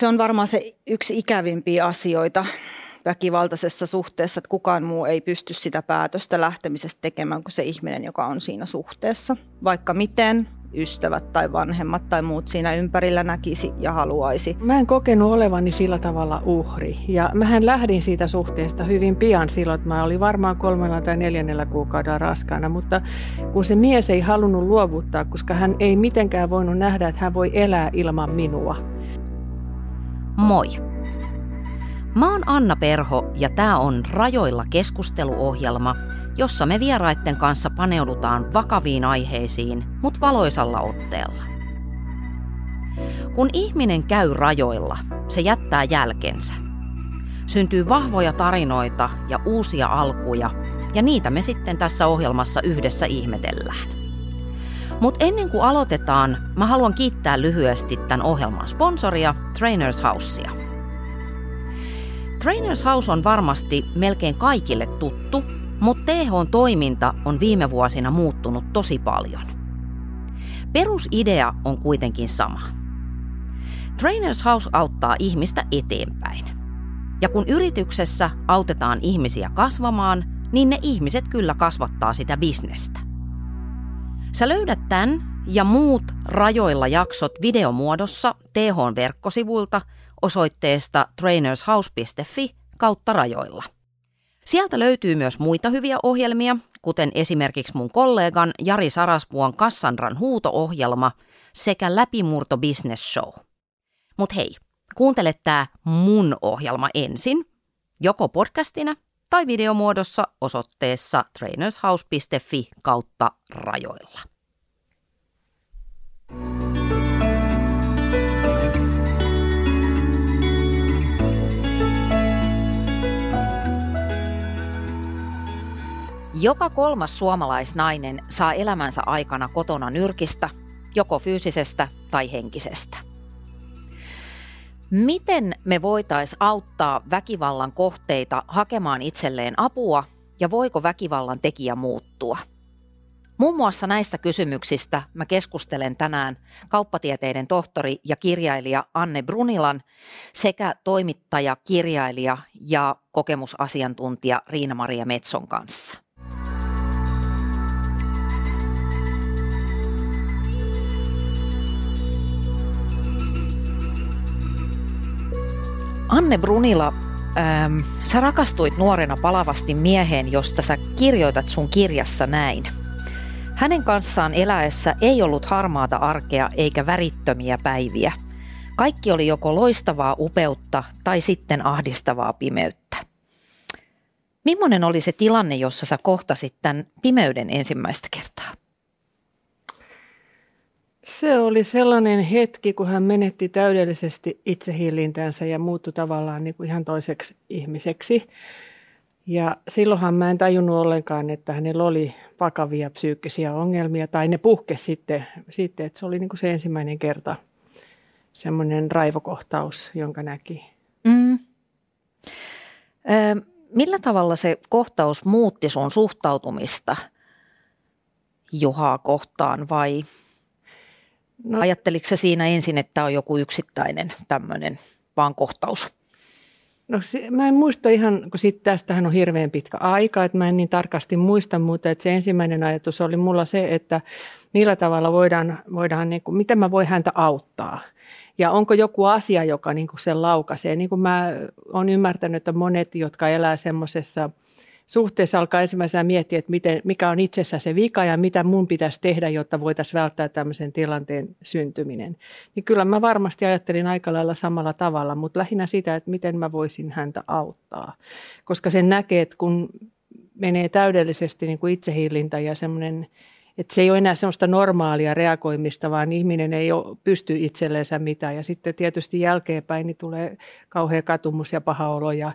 Se on varmaan se yksi ikävimpiä asioita väkivaltaisessa suhteessa, että kukaan muu ei pysty sitä päätöstä lähtemisestä tekemään kuin se ihminen, joka on siinä suhteessa. Vaikka miten ystävät tai vanhemmat tai muut siinä ympärillä näkisi ja haluaisi. Mä en kokenut olevani sillä tavalla uhri. Ja mähän lähdin siitä suhteesta hyvin pian silloin, että mä olin varmaan kolmella tai neljännellä kuukaudella raskaana. Mutta kun se mies ei halunnut luovuttaa, koska hän ei mitenkään voinut nähdä, että hän voi elää ilman minua. Moi! Mä oon Anna Perho ja tämä on Rajoilla keskusteluohjelma, jossa me vieraitten kanssa paneudutaan vakaviin aiheisiin, mutta valoisalla otteella. Kun ihminen käy rajoilla, se jättää jälkensä. Syntyy vahvoja tarinoita ja uusia alkuja, ja niitä me sitten tässä ohjelmassa yhdessä ihmetellään. Mutta ennen kuin aloitetaan, mä haluan kiittää lyhyesti tämän ohjelman sponsoria Trainers Housea. Trainers House on varmasti melkein kaikille tuttu, mutta TH-toiminta on viime vuosina muuttunut tosi paljon. Perusidea on kuitenkin sama. Trainers House auttaa ihmistä eteenpäin. Ja kun yrityksessä autetaan ihmisiä kasvamaan, niin ne ihmiset kyllä kasvattaa sitä bisnestä. Sä löydät tämän ja muut rajoilla jaksot videomuodossa TH-verkkosivuilta osoitteesta trainershouse.fi kautta rajoilla. Sieltä löytyy myös muita hyviä ohjelmia, kuten esimerkiksi mun kollegan Jari Saraspuon Kassandran huuto-ohjelma sekä Läpimurto Business Show. Mut hei, kuuntele tää mun ohjelma ensin, joko podcastina tai videomuodossa osoitteessa trainershouse.fi kautta rajoilla. Joka kolmas suomalaisnainen saa elämänsä aikana kotona nyrkistä, joko fyysisestä tai henkisestä. Miten me voitaisiin auttaa väkivallan kohteita hakemaan itselleen apua ja voiko väkivallan tekijä muuttua? Muun muassa näistä kysymyksistä mä keskustelen tänään kauppatieteiden tohtori ja kirjailija Anne Brunilan sekä toimittaja, kirjailija ja kokemusasiantuntija Riina-Maria Metson kanssa. Anne Brunila, ähm, sä rakastuit nuorena palavasti mieheen, josta sä kirjoitat sun kirjassa näin. Hänen kanssaan eläessä ei ollut harmaata arkea eikä värittömiä päiviä. Kaikki oli joko loistavaa upeutta tai sitten ahdistavaa pimeyttä. Mimmonen oli se tilanne, jossa sä kohtasit tämän pimeyden ensimmäistä kertaa? Se oli sellainen hetki, kun hän menetti täydellisesti itsehillintänsä ja muuttui tavallaan niin kuin ihan toiseksi ihmiseksi. Ja silloinhan mä en tajunnut ollenkaan, että hänellä oli vakavia psyykkisiä ongelmia, tai ne puhke sitten, sitten että se oli niin kuin se ensimmäinen kerta semmoinen raivokohtaus, jonka näki. Mm. Ö, millä tavalla se kohtaus muutti sun suhtautumista Juhaa kohtaan vai No, Ajatteliko se siinä ensin, että on joku yksittäinen tämmöinen vaan kohtaus? No se, mä en muista ihan, kun siitä tästähän on hirveän pitkä aika, että mä en niin tarkasti muista, mutta että se ensimmäinen ajatus oli mulla se, että millä tavalla voidaan, voidaan niin kuin, miten mä voin häntä auttaa. Ja onko joku asia, joka niin kuin sen laukaisee. Niin kuin mä oon ymmärtänyt, että monet, jotka elää semmoisessa – suhteessa alkaa ensimmäisenä miettiä, että miten, mikä on itsessä se vika ja mitä mun pitäisi tehdä, jotta voitaisiin välttää tämmöisen tilanteen syntyminen. Niin kyllä mä varmasti ajattelin aika lailla samalla tavalla, mutta lähinnä sitä, että miten mä voisin häntä auttaa. Koska sen näkee, että kun menee täydellisesti niin kuin itsehillintä ja semmoinen että se ei ole enää semmoista normaalia reagoimista, vaan ihminen ei ole, pysty itselleensä mitään. Ja sitten tietysti jälkeenpäin niin tulee kauhea katumus ja paha olo ja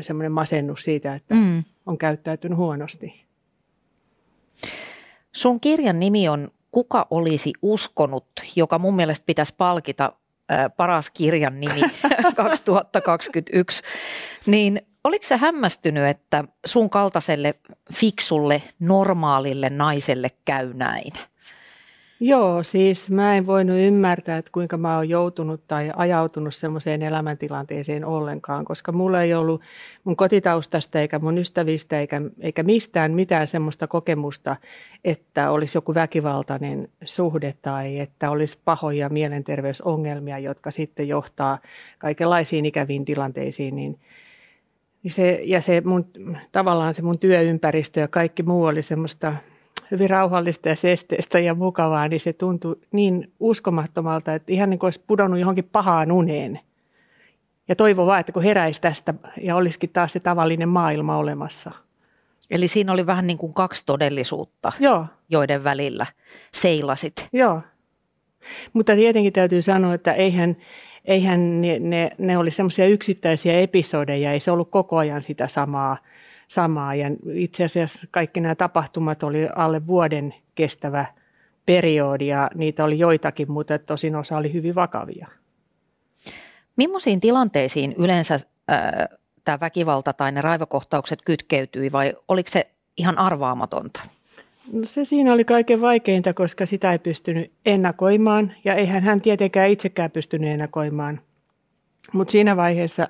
semmoinen masennus siitä, että mm. on käyttäytynyt huonosti. Sun kirjan nimi on Kuka olisi uskonut, joka mun mielestä pitäisi palkita paras kirjan nimi 2021. Niin oliko se hämmästynyt, että sun kaltaiselle fiksulle, normaalille naiselle käy näin? Joo, siis mä en voinut ymmärtää, että kuinka mä oon joutunut tai ajautunut semmoiseen elämäntilanteeseen ollenkaan, koska mulla ei ollut mun kotitaustasta eikä mun ystävistä eikä, eikä mistään mitään semmoista kokemusta, että olisi joku väkivaltainen suhde tai että olisi pahoja mielenterveysongelmia, jotka sitten johtaa kaikenlaisiin ikäviin tilanteisiin, niin niin se, ja se mun, tavallaan se mun työympäristö ja kaikki muu oli semmoista hyvin rauhallista ja sesteistä ja mukavaa, niin se tuntui niin uskomattomalta, että ihan niin kuin olisi pudonnut johonkin pahaan uneen. Ja toivon vaan, että kun heräisi tästä ja olisikin taas se tavallinen maailma olemassa. Eli siinä oli vähän niin kuin kaksi todellisuutta, Joo. joiden välillä seilasit. Joo. Mutta tietenkin täytyy sanoa, että eihän, eihän ne, ne, ne oli semmoisia yksittäisiä episodeja, ei se ollut koko ajan sitä samaa samaa. Ja itse asiassa kaikki nämä tapahtumat oli alle vuoden kestävä periodi ja niitä oli joitakin, mutta tosin osa oli hyvin vakavia. Millaisiin tilanteisiin yleensä äh, tämä väkivalta tai ne raivokohtaukset kytkeytyi vai oliko se ihan arvaamatonta? No se siinä oli kaiken vaikeinta, koska sitä ei pystynyt ennakoimaan ja eihän hän tietenkään itsekään pystynyt ennakoimaan. Mutta siinä vaiheessa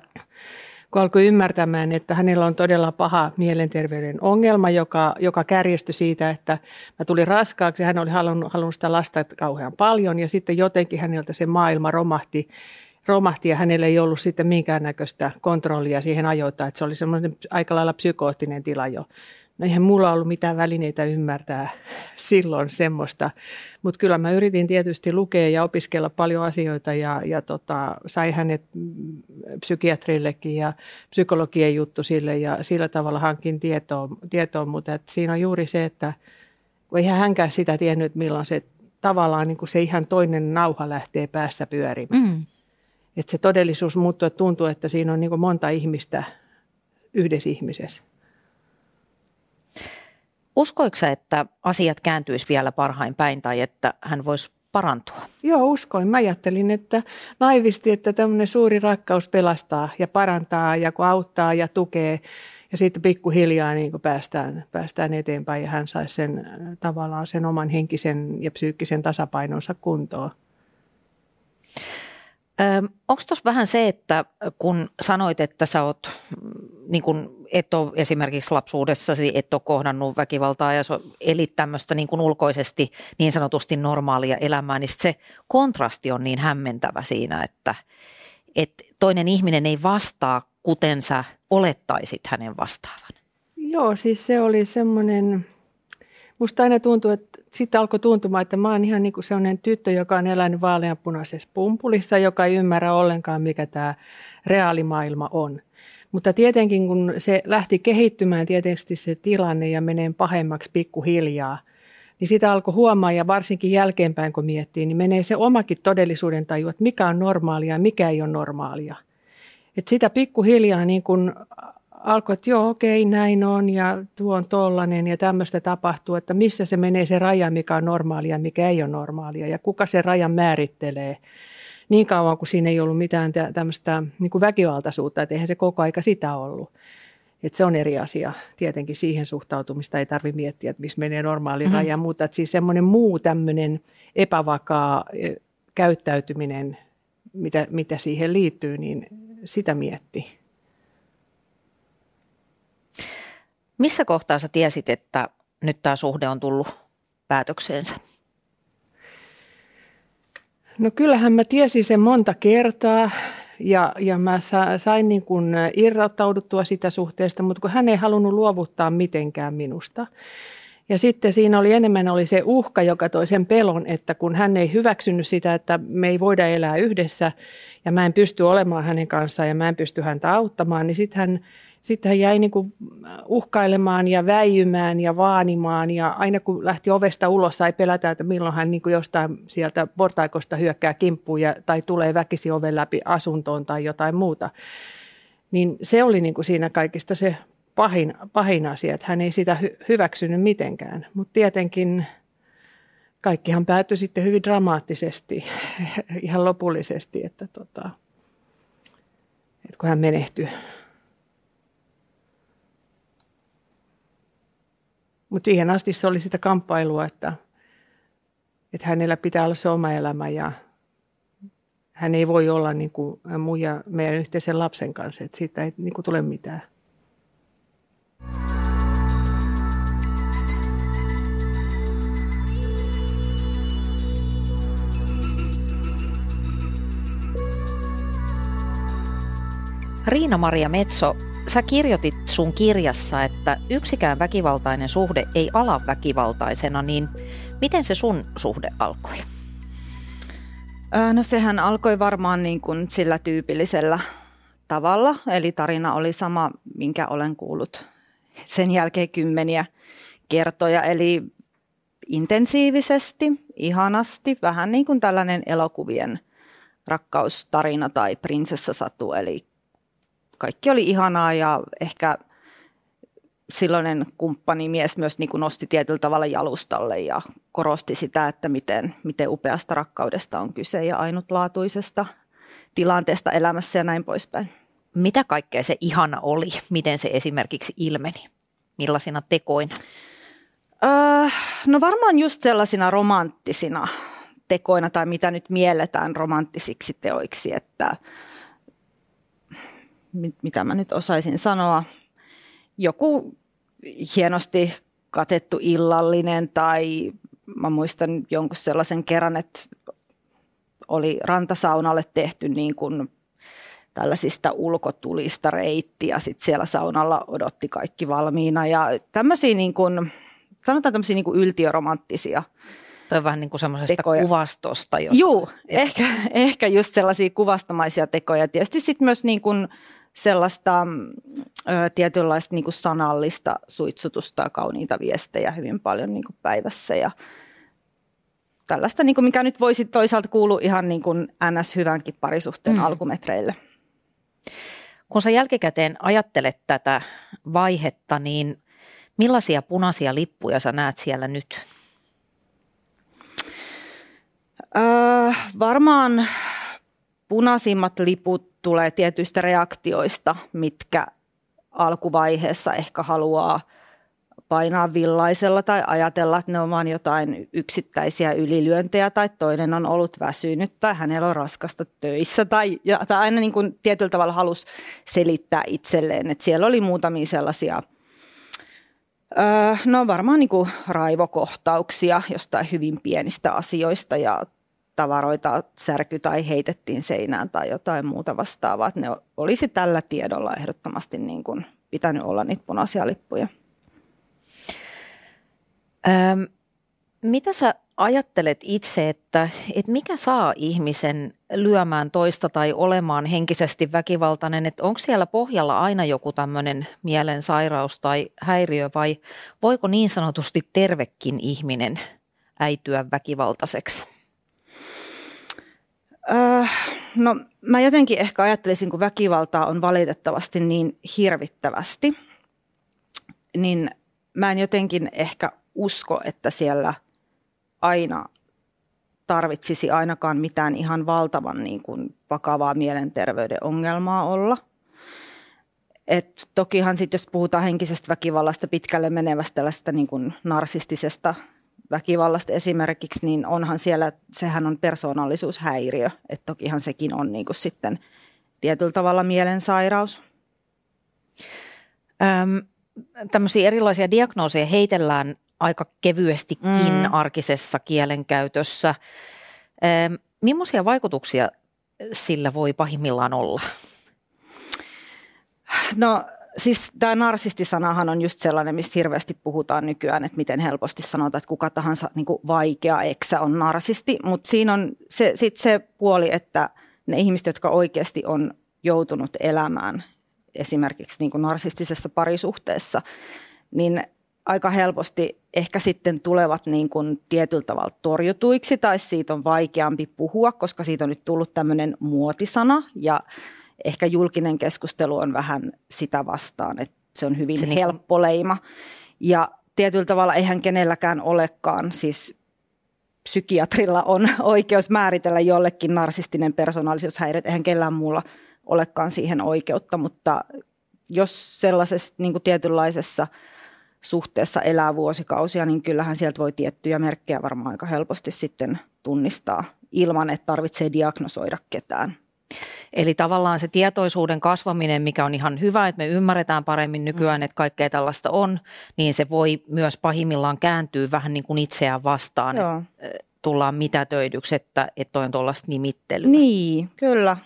kun alkoi ymmärtämään, että hänellä on todella paha mielenterveyden ongelma, joka, joka kärjestyi siitä, että mä tulin raskaaksi. Hän oli halunnut, halunnut sitä lasta kauhean paljon ja sitten jotenkin häneltä se maailma romahti, romahti ja hänellä ei ollut sitten minkäännäköistä kontrollia siihen ajoittaa, että se oli semmoinen aika lailla psykoottinen tila jo. No eihän mulla ollut mitään välineitä ymmärtää silloin semmoista, mutta kyllä mä yritin tietysti lukea ja opiskella paljon asioita ja, ja tota, sai hänet psykiatrillekin ja psykologien juttu sille ja sillä tavalla hankin tietoa, tietoa mutta et siinä on juuri se, että eihän hänkään sitä tiennyt, milloin se tavallaan niin kuin se ihan toinen nauha lähtee päässä pyörimään. Mm. Että se todellisuus muuttuu, että tuntuu, että siinä on niin monta ihmistä yhdessä ihmisessä. Uskoiko että asiat kääntyisi vielä parhain päin tai että hän voisi parantua? Joo, uskoin. Mä ajattelin, että naivisti, että tämmöinen suuri rakkaus pelastaa ja parantaa ja kun auttaa ja tukee ja sitten pikkuhiljaa niin päästään, päästään eteenpäin ja hän saisi sen tavallaan sen oman henkisen ja psyykkisen tasapainonsa kuntoon. Onko tuossa vähän se, että kun sanoit, että sä oot, mm, niin kun et ole esimerkiksi lapsuudessasi, et ole kohdannut väkivaltaa ja elit tämmöistä niin kun ulkoisesti niin sanotusti normaalia elämää, niin se kontrasti on niin hämmentävä siinä, että, että toinen ihminen ei vastaa, kuten sä olettaisit hänen vastaavan. Joo, siis se oli semmoinen, musta aina tuntuu, että sitten alkoi tuntumaan, että mä oon ihan niin kuin sellainen tyttö, joka on elänyt vaaleanpunaisessa pumpulissa, joka ei ymmärrä ollenkaan, mikä tämä reaalimaailma on. Mutta tietenkin kun se lähti kehittymään tietysti se tilanne ja menee pahemmaksi pikkuhiljaa, niin sitä alkoi huomaa ja varsinkin jälkeenpäin kun miettii, niin menee se omakin todellisuuden taju, että mikä on normaalia ja mikä ei ole normaalia. Et sitä pikkuhiljaa niin kun alkoi, että joo, okei, näin on ja tuo on tollainen ja tämmöistä tapahtuu, että missä se menee se raja, mikä on normaalia ja mikä ei ole normaalia ja kuka se rajan määrittelee niin kauan kuin siinä ei ollut mitään tämmöistä niin kuin väkivaltaisuutta, että eihän se koko aika sitä ollut. Että se on eri asia. Tietenkin siihen suhtautumista ei tarvitse miettiä, että missä menee normaali mm-hmm. raja, mutta että siis semmoinen muu tämmöinen epävakaa käyttäytyminen, mitä, mitä siihen liittyy, niin sitä mietti. Missä kohtaa sä tiesit, että nyt tämä suhde on tullut päätökseensä? No kyllähän mä tiesin sen monta kertaa ja, ja mä sain niin kuin irrottauduttua sitä suhteesta, mutta kun hän ei halunnut luovuttaa mitenkään minusta. Ja sitten siinä oli enemmän oli se uhka, joka toi sen pelon, että kun hän ei hyväksynyt sitä, että me ei voida elää yhdessä ja mä en pysty olemaan hänen kanssaan ja mä en pysty häntä auttamaan, niin sitten hän sitten hän jäi niin kuin uhkailemaan ja väijymään ja vaanimaan ja aina kun lähti ovesta ulos sai pelätä, että milloin hän niin kuin jostain sieltä portaikosta hyökkää kimppuun ja, tai tulee väkisi oven läpi asuntoon tai jotain muuta. Niin se oli niin kuin siinä kaikista se pahin, pahin asia, että hän ei sitä hy- hyväksynyt mitenkään. Mutta tietenkin kaikkihan päätyi sitten hyvin dramaattisesti, ihan lopullisesti, että, tota, että kun hän menehtyi Mutta siihen asti se oli sitä kamppailua, että että hänellä pitää olla se oma elämä ja hän ei voi olla niin kuin mun ja meidän yhteisen lapsen kanssa, että siitä ei niin kuin tule mitään. Riina-Maria Metso, sä kirjoitit sun kirjassa, että yksikään väkivaltainen suhde ei ala väkivaltaisena, niin miten se sun suhde alkoi? No sehän alkoi varmaan niin kuin sillä tyypillisellä tavalla, eli tarina oli sama, minkä olen kuullut sen jälkeen kymmeniä kertoja, eli intensiivisesti, ihanasti, vähän niin kuin tällainen elokuvien rakkaustarina tai prinsessasatu, eli kaikki oli ihanaa ja ehkä silloinen kumppanimies myös niin kuin nosti tietyllä tavalla jalustalle ja korosti sitä, että miten, miten upeasta rakkaudesta on kyse ja ainutlaatuisesta tilanteesta elämässä ja näin poispäin. Mitä kaikkea se ihana oli? Miten se esimerkiksi ilmeni? Millaisina tekoina? Öö, no varmaan just sellaisina romanttisina tekoina tai mitä nyt mielletään romanttisiksi teoiksi, että mitä mä nyt osaisin sanoa, joku hienosti katettu illallinen tai mä muistan jonkun sellaisen kerran, että oli rantasaunalle tehty niin kuin tällaisista ulkotulista reitti ja sitten siellä saunalla odotti kaikki valmiina ja tämmöisiä niin kuin, sanotaan tämmöisiä niin kuin yltiöromanttisia Toi on vähän niin kuin semmoisesta tekoja. kuvastosta. Joo, ehkä, ehkä just sellaisia kuvastamaisia tekoja. Tietysti sitten myös niin kuin sellaista ö, tietynlaista niin kuin sanallista suitsutusta ja kauniita viestejä hyvin paljon niin päivässä ja tällaista, niin kuin mikä nyt voisi toisaalta kuulua ihan niin kuin NS-hyvänkin parisuhteen mm. alkumetreille. Kun sä jälkikäteen ajattelet tätä vaihetta, niin millaisia punaisia lippuja sä näet siellä nyt? Äh, varmaan punaisimmat liput tulee tietyistä reaktioista, mitkä alkuvaiheessa ehkä haluaa painaa villaisella tai ajatella, että ne on vain jotain yksittäisiä ylilyöntejä tai toinen on ollut väsynyt tai hänellä on raskasta töissä tai, ja, tai aina niin kuin tietyllä tavalla halusi selittää itselleen, että siellä oli muutamia sellaisia Öö, no varmaan niin kuin raivokohtauksia jostain hyvin pienistä asioista ja tavaroita särky tai heitettiin seinään tai jotain muuta vastaavaa. Että ne olisi tällä tiedolla ehdottomasti niin kuin pitänyt olla niitä punaisia lippuja. Öm, mitä sä ajattelet itse, että, että mikä saa ihmisen lyömään toista tai olemaan henkisesti väkivaltainen, että onko siellä pohjalla aina joku tämmöinen mielensairaus tai häiriö vai voiko niin sanotusti tervekin ihminen äityä väkivaltaiseksi? Öö, no mä jotenkin ehkä ajattelisin, kun väkivaltaa on valitettavasti niin hirvittävästi, niin mä en jotenkin ehkä usko, että siellä aina tarvitsisi ainakaan mitään ihan valtavan niin kuin vakavaa mielenterveyden ongelmaa olla. Et tokihan sitten, jos puhutaan henkisestä väkivallasta pitkälle menevästä tällaista niin kuin narsistisesta väkivallasta esimerkiksi, niin onhan siellä, sehän on persoonallisuushäiriö, että tokihan sekin on niin kuin sitten tietyllä tavalla mielensairaus. Öm, tämmöisiä erilaisia diagnooseja heitellään aika kevyestikin mm. arkisessa kielenkäytössä. Öm, millaisia vaikutuksia sillä voi pahimmillaan olla? No siis tämä narsistisanahan on just sellainen, mistä hirveästi puhutaan nykyään, että miten helposti sanotaan, että kuka tahansa niin kuin vaikea eksä on narsisti, mutta siinä on se, sit se puoli, että ne ihmiset, jotka oikeasti on joutunut elämään esimerkiksi niin kuin narsistisessa parisuhteessa, niin aika helposti ehkä sitten tulevat niin kuin tietyllä tavalla torjutuiksi tai siitä on vaikeampi puhua, koska siitä on nyt tullut tämmöinen muotisana. Ja ehkä julkinen keskustelu on vähän sitä vastaan, että se on hyvin se niinku- helppo leima. Ja tietyllä tavalla eihän kenelläkään olekaan, siis psykiatrilla on oikeus määritellä jollekin narsistinen persoonallisuushäiriö, eihän kellään muulla olekaan siihen oikeutta, mutta jos sellaisessa niin kuin tietynlaisessa suhteessa elää vuosikausia, niin kyllähän sieltä voi tiettyjä merkkejä varmaan aika helposti sitten tunnistaa ilman, että tarvitsee diagnosoida ketään. Eli tavallaan se tietoisuuden kasvaminen, mikä on ihan hyvä, että me ymmärretään paremmin nykyään, mm. että kaikkea tällaista on, niin se voi myös pahimmillaan kääntyä vähän niin kuin itseään vastaan. Joo. Tullaan mitätöidyksi, että, että on tuollaista nimittelyä. Niin, kyllä.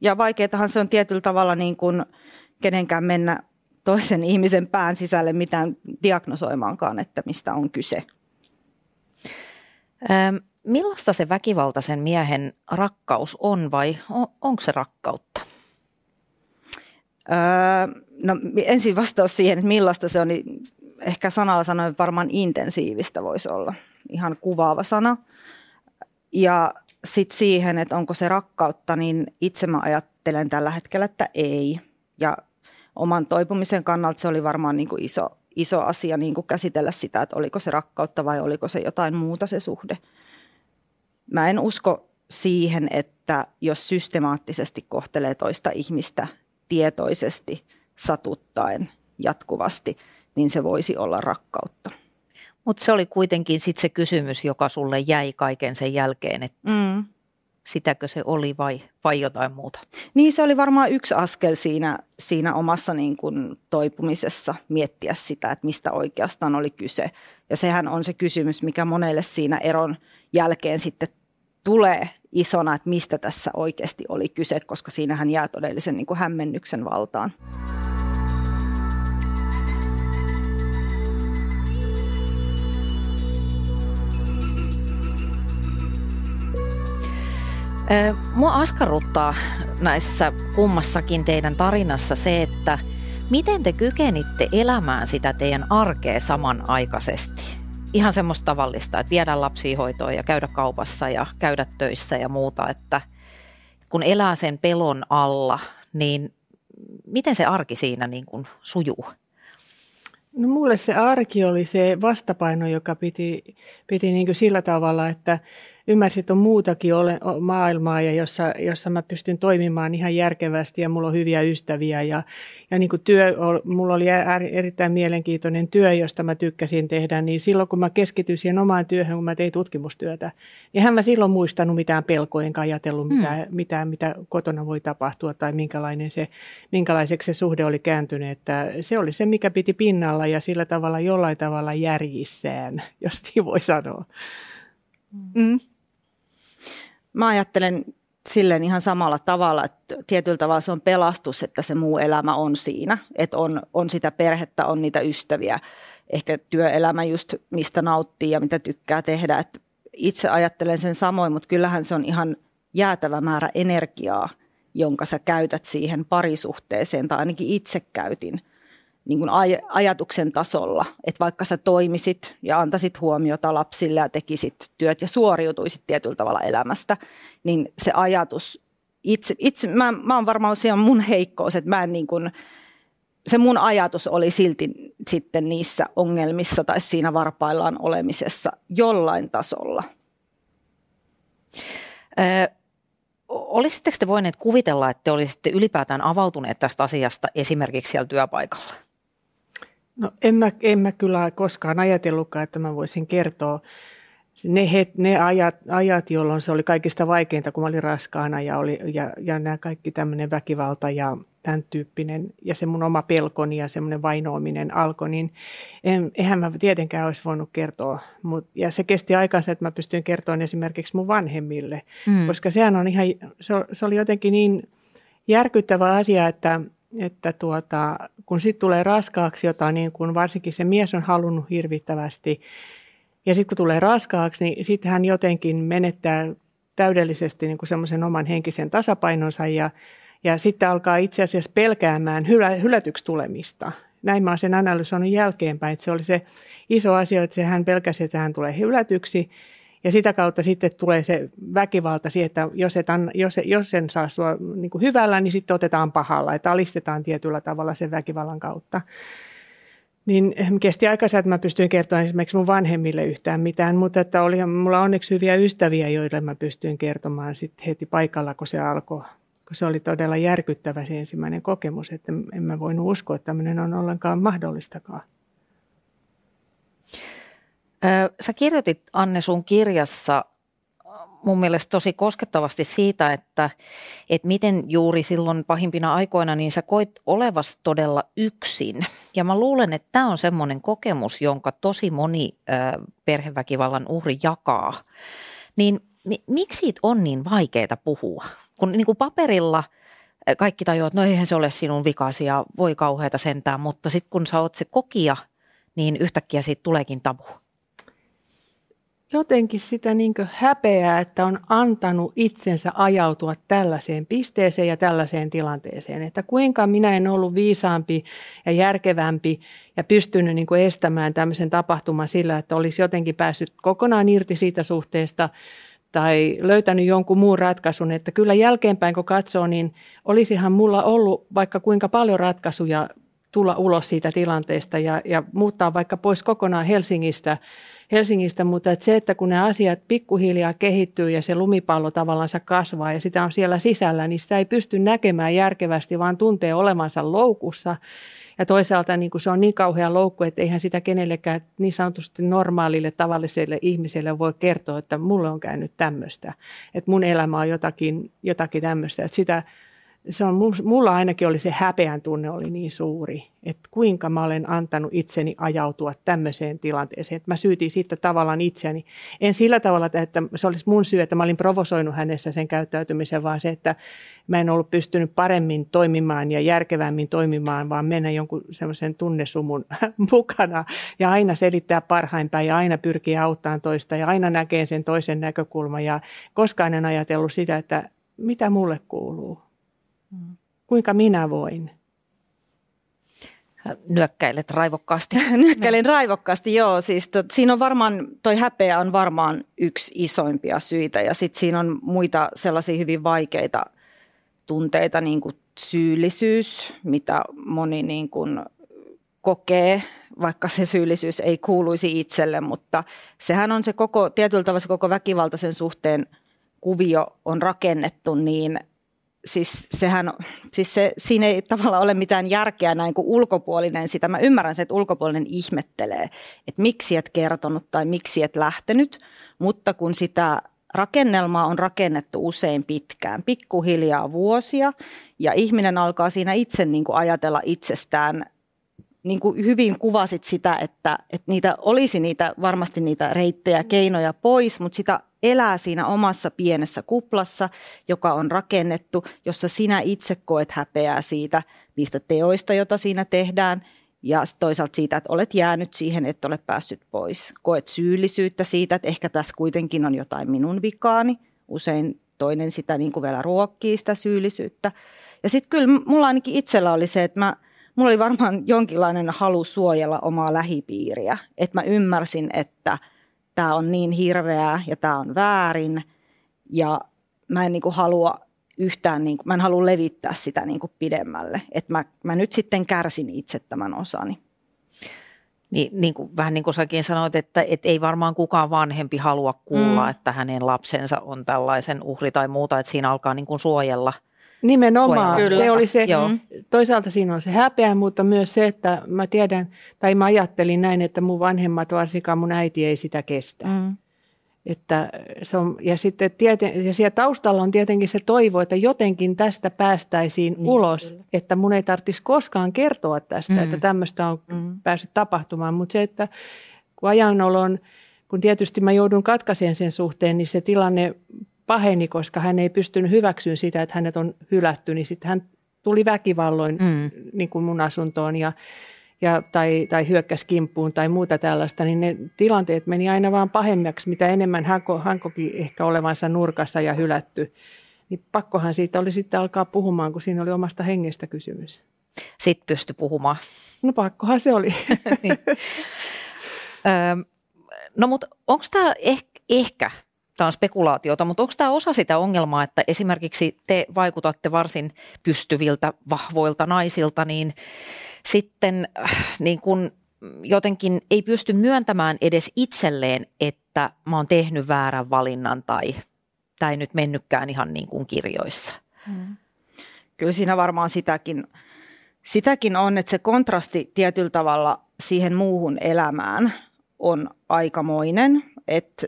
Ja vaikeatahan se on tietyllä tavalla niin kuin kenenkään mennä toisen ihmisen pään sisälle mitään diagnosoimaankaan, että mistä on kyse. Ähm, millaista se väkivaltaisen miehen rakkaus on vai on, onko se rakkautta? Öö, no ensin vastaus siihen, että millaista se on, niin ehkä sanalla sanoen varmaan intensiivistä voisi olla. Ihan kuvaava sana. Ja sitten siihen, että onko se rakkautta, niin itse mä ajattelen tällä hetkellä, että ei. Ja oman toipumisen kannalta se oli varmaan niin kuin iso, iso asia niin kuin käsitellä sitä, että oliko se rakkautta vai oliko se jotain muuta se suhde. Mä en usko siihen, että jos systemaattisesti kohtelee toista ihmistä tietoisesti, satuttaen, jatkuvasti, niin se voisi olla rakkautta. Mutta se oli kuitenkin sitten se kysymys, joka sulle jäi kaiken sen jälkeen, että mm. sitäkö se oli vai, vai jotain muuta? Niin se oli varmaan yksi askel siinä, siinä omassa niin kun toipumisessa miettiä sitä, että mistä oikeastaan oli kyse. Ja sehän on se kysymys, mikä monelle siinä eron jälkeen sitten tulee isona, että mistä tässä oikeasti oli kyse, koska siinähän jää todellisen niin kuin hämmennyksen valtaan. Mua askarruttaa näissä kummassakin teidän tarinassa se, että miten te kykenitte elämään sitä teidän arkea samanaikaisesti ihan semmoista tavallista, että viedä lapsia hoitoon ja käydä kaupassa ja käydä töissä ja muuta, että kun elää sen pelon alla, niin miten se arki siinä niin kuin sujuu? No mulle se arki oli se vastapaino, joka piti, piti niin kuin sillä tavalla, että ymmärsin, että on muutakin ole, maailmaa, ja jossa, jossa mä pystyn toimimaan ihan järkevästi ja mulla on hyviä ystäviä. Ja, ja niin kuin työ, mulla oli erittäin mielenkiintoinen työ, josta mä tykkäsin tehdä, niin silloin kun mä keskityin siihen omaan työhön, kun mä tein tutkimustyötä, niin hän mä silloin muistanut mitään pelkoa, enkä ajatellut hmm. mitään, mitään, mitä kotona voi tapahtua tai minkälainen se, minkälaiseksi se suhde oli kääntynyt. Että se oli se, mikä piti pinnalla ja sillä tavalla jollain tavalla järjissään, jos niin voi sanoa. Mm. Mä ajattelen silleen ihan samalla tavalla, että tietyllä tavalla se on pelastus, että se muu elämä on siinä, että on, on sitä perhettä, on niitä ystäviä, ehkä työelämä just mistä nauttii ja mitä tykkää tehdä. Että itse ajattelen sen samoin, mutta kyllähän se on ihan jäätävä määrä energiaa, jonka sä käytät siihen parisuhteeseen, tai ainakin itse käytin – niin kuin aj- ajatuksen tasolla, että vaikka sä toimisit ja antaisit huomiota lapsille ja tekisit työt ja suoriutuisit tietyllä tavalla elämästä, niin se ajatus, itse, itse mä, mä oon varmaan se on mun heikkous, että mä en niin kuin, se mun ajatus oli silti sitten niissä ongelmissa tai siinä varpaillaan olemisessa jollain tasolla. Ö, olisitteko te voineet kuvitella, että te olisitte ylipäätään avautuneet tästä asiasta esimerkiksi siellä työpaikalla? No en mä, en mä kyllä koskaan ajatellutkaan, että mä voisin kertoa ne, het, ne ajat, ajat, jolloin se oli kaikista vaikeinta, kun mä olin raskaana ja, oli, ja, ja nämä kaikki tämmöinen väkivalta ja tämän tyyppinen ja se mun oma pelkoni ja semmoinen vainoaminen alkoi, niin en, eihän mä tietenkään olisi voinut kertoa. Mut, ja se kesti aikansa, että mä pystyin kertomaan esimerkiksi mun vanhemmille, mm. koska sehän on ihan, se, se oli jotenkin niin järkyttävä asia, että että tuota, kun sitten tulee raskaaksi, jota niin kun varsinkin se mies on halunnut hirvittävästi, ja sitten kun tulee raskaaksi, niin sitten hän jotenkin menettää täydellisesti niin semmoisen oman henkisen tasapainonsa ja, ja sitten alkaa itse asiassa pelkäämään hylä, hylätyksi tulemista. Näin mä olen sen analysoinut jälkeenpäin, että se oli se iso asia, että hän pelkäsi, että hän tulee hylätyksi ja sitä kautta sitten tulee se väkivalta siihen, että jos, et anna, jos, jos sen saa sua niin kuin hyvällä, niin sitten otetaan pahalla, että alistetaan tietyllä tavalla sen väkivallan kautta. Niin kesti aikaa että mä pystyin kertomaan esimerkiksi mun vanhemmille yhtään mitään, mutta että oli mulla onneksi hyviä ystäviä, joille mä pystyin kertomaan sitten heti paikalla, kun se alkoi. Kun se oli todella järkyttävä se ensimmäinen kokemus, että en mä voinut uskoa, että tämmöinen on ollenkaan mahdollistakaan. Sä kirjoitit Anne sun kirjassa mun mielestä tosi koskettavasti siitä, että, että miten juuri silloin pahimpina aikoina niin sä koit olevas todella yksin. Ja mä luulen, että tämä on semmoinen kokemus, jonka tosi moni äh, perheväkivallan uhri jakaa. Niin mi- miksi siitä on niin vaikeaa puhua? Kun niin kuin paperilla kaikki tajuavat, että no eihän se ole sinun vikasi ja voi kauheata sentään, mutta sitten kun sä oot se kokija, niin yhtäkkiä siitä tuleekin tabu jotenkin sitä niin häpeää, että on antanut itsensä ajautua tällaiseen pisteeseen ja tällaiseen tilanteeseen. Että kuinka minä en ollut viisaampi ja järkevämpi ja pystynyt niin estämään tämmöisen tapahtuman sillä, että olisi jotenkin päässyt kokonaan irti siitä suhteesta tai löytänyt jonkun muun ratkaisun, että kyllä jälkeenpäin kun katsoo, niin olisihan mulla ollut vaikka kuinka paljon ratkaisuja tulla ulos siitä tilanteesta ja, ja muuttaa vaikka pois kokonaan Helsingistä – Helsingistä, mutta että se, että kun ne asiat pikkuhiljaa kehittyy ja se lumipallo tavallaan kasvaa ja sitä on siellä sisällä, niin sitä ei pysty näkemään järkevästi, vaan tuntee olevansa loukussa. Ja toisaalta niin kuin se on niin kauhea loukku, että eihän sitä kenellekään niin sanotusti normaalille tavalliselle ihmiselle voi kertoa, että mulle on käynyt tämmöistä. Että mun elämä on jotakin, jotakin tämmöistä. Että sitä, se on, mulla ainakin oli se häpeän tunne oli niin suuri, että kuinka mä olen antanut itseni ajautua tämmöiseen tilanteeseen. Että mä syytin siitä tavallaan itseäni. En sillä tavalla, että se olisi mun syy, että mä olin provosoinut hänessä sen käyttäytymisen, vaan se, että mä en ollut pystynyt paremmin toimimaan ja järkevämmin toimimaan, vaan mennä jonkun semmoisen tunnesumun mukana ja aina selittää parhaimpään ja aina pyrkiä auttamaan toista ja aina näkee sen toisen näkökulman ja koskaan en ajatellut sitä, että mitä mulle kuuluu Kuinka minä voin? Nyökkäilet raivokkaasti. Nyökkäilin raivokkaasti, joo. Siis to, siinä on varmaan, toi häpeä on varmaan yksi isoimpia syitä ja sitten siinä on muita sellaisia hyvin vaikeita tunteita, niin kuin syyllisyys, mitä moni niin kuin kokee, vaikka se syyllisyys ei kuuluisi itselle, mutta sehän on se koko, tietyllä tavalla se koko väkivaltaisen suhteen kuvio on rakennettu niin – siis sehän, siis se, siinä ei tavallaan ole mitään järkeä näin kuin ulkopuolinen sitä. Mä ymmärrän se, että ulkopuolinen ihmettelee, että miksi et kertonut tai miksi et lähtenyt, mutta kun sitä rakennelmaa on rakennettu usein pitkään, pikkuhiljaa vuosia, ja ihminen alkaa siinä itse niin kuin ajatella itsestään niin kuin hyvin kuvasit sitä, että, että niitä olisi niitä, varmasti niitä reittejä, keinoja pois, mutta sitä elää siinä omassa pienessä kuplassa, joka on rakennettu, jossa sinä itse koet häpeää siitä niistä teoista, joita siinä tehdään, ja toisaalta siitä, että olet jäänyt siihen, että ole päässyt pois. Koet syyllisyyttä siitä, että ehkä tässä kuitenkin on jotain minun vikaani. Usein toinen sitä niin kuin vielä ruokkii sitä syyllisyyttä. Ja sitten kyllä mulla ainakin itsellä oli se, että mä – mulla oli varmaan jonkinlainen halu suojella omaa lähipiiriä. Että mä ymmärsin, että tämä on niin hirveää ja tämä on väärin ja mä en niin kuin halua yhtään, niin kuin, mä en halua levittää sitä niin kuin pidemmälle. Että mä, mä nyt sitten kärsin itse tämän osani. Niin, niin kuin, vähän niin kuin säkin sanoit, että, että ei varmaan kukaan vanhempi halua kuulla, mm. että hänen lapsensa on tällaisen uhri tai muuta, että siinä alkaa niin kuin suojella – Nimenomaan. Kyllä. Se oli se, Joo. toisaalta siinä on se häpeä, mutta myös se, että mä tiedän, tai mä ajattelin näin, että mun vanhemmat, varsinkaan mun äiti ei sitä kestä. Mm. Että se on, ja sitten tieten, ja siellä taustalla on tietenkin se toivo, että jotenkin tästä päästäisiin niin, ulos, kyllä. että mun ei tarvitsisi koskaan kertoa tästä, mm. että tämmöistä on mm. päässyt tapahtumaan. Mutta se, että kun ajanolon, kun tietysti mä joudun katkaiseen sen suhteen, niin se tilanne paheni, koska hän ei pystynyt hyväksyä sitä, että hänet on hylätty, niin sitten hän tuli väkivalloin mm. niin kuin mun asuntoon ja, ja, tai, tai hyökkäsi kimppuun tai muuta tällaista, niin ne tilanteet meni aina vaan pahemmaksi, mitä enemmän hän, hän koki ehkä olevansa nurkassa ja hylätty. Niin pakkohan siitä oli sitten alkaa puhumaan, kun siinä oli omasta hengestä kysymys. Sitten pystyi puhumaan. No pakkohan se oli. niin. no mutta onko tämä ehkä, ehkä tämä on spekulaatiota, mutta onko tämä osa sitä ongelmaa, että esimerkiksi te vaikutatte varsin pystyviltä, vahvoilta naisilta, niin sitten äh, niin kun jotenkin ei pysty myöntämään edes itselleen, että mä oon tehnyt väärän valinnan tai tämä ei nyt mennytkään ihan niin kuin kirjoissa. Hmm. Kyllä siinä varmaan sitäkin, sitäkin on, että se kontrasti tietyllä tavalla siihen muuhun elämään on aikamoinen. Et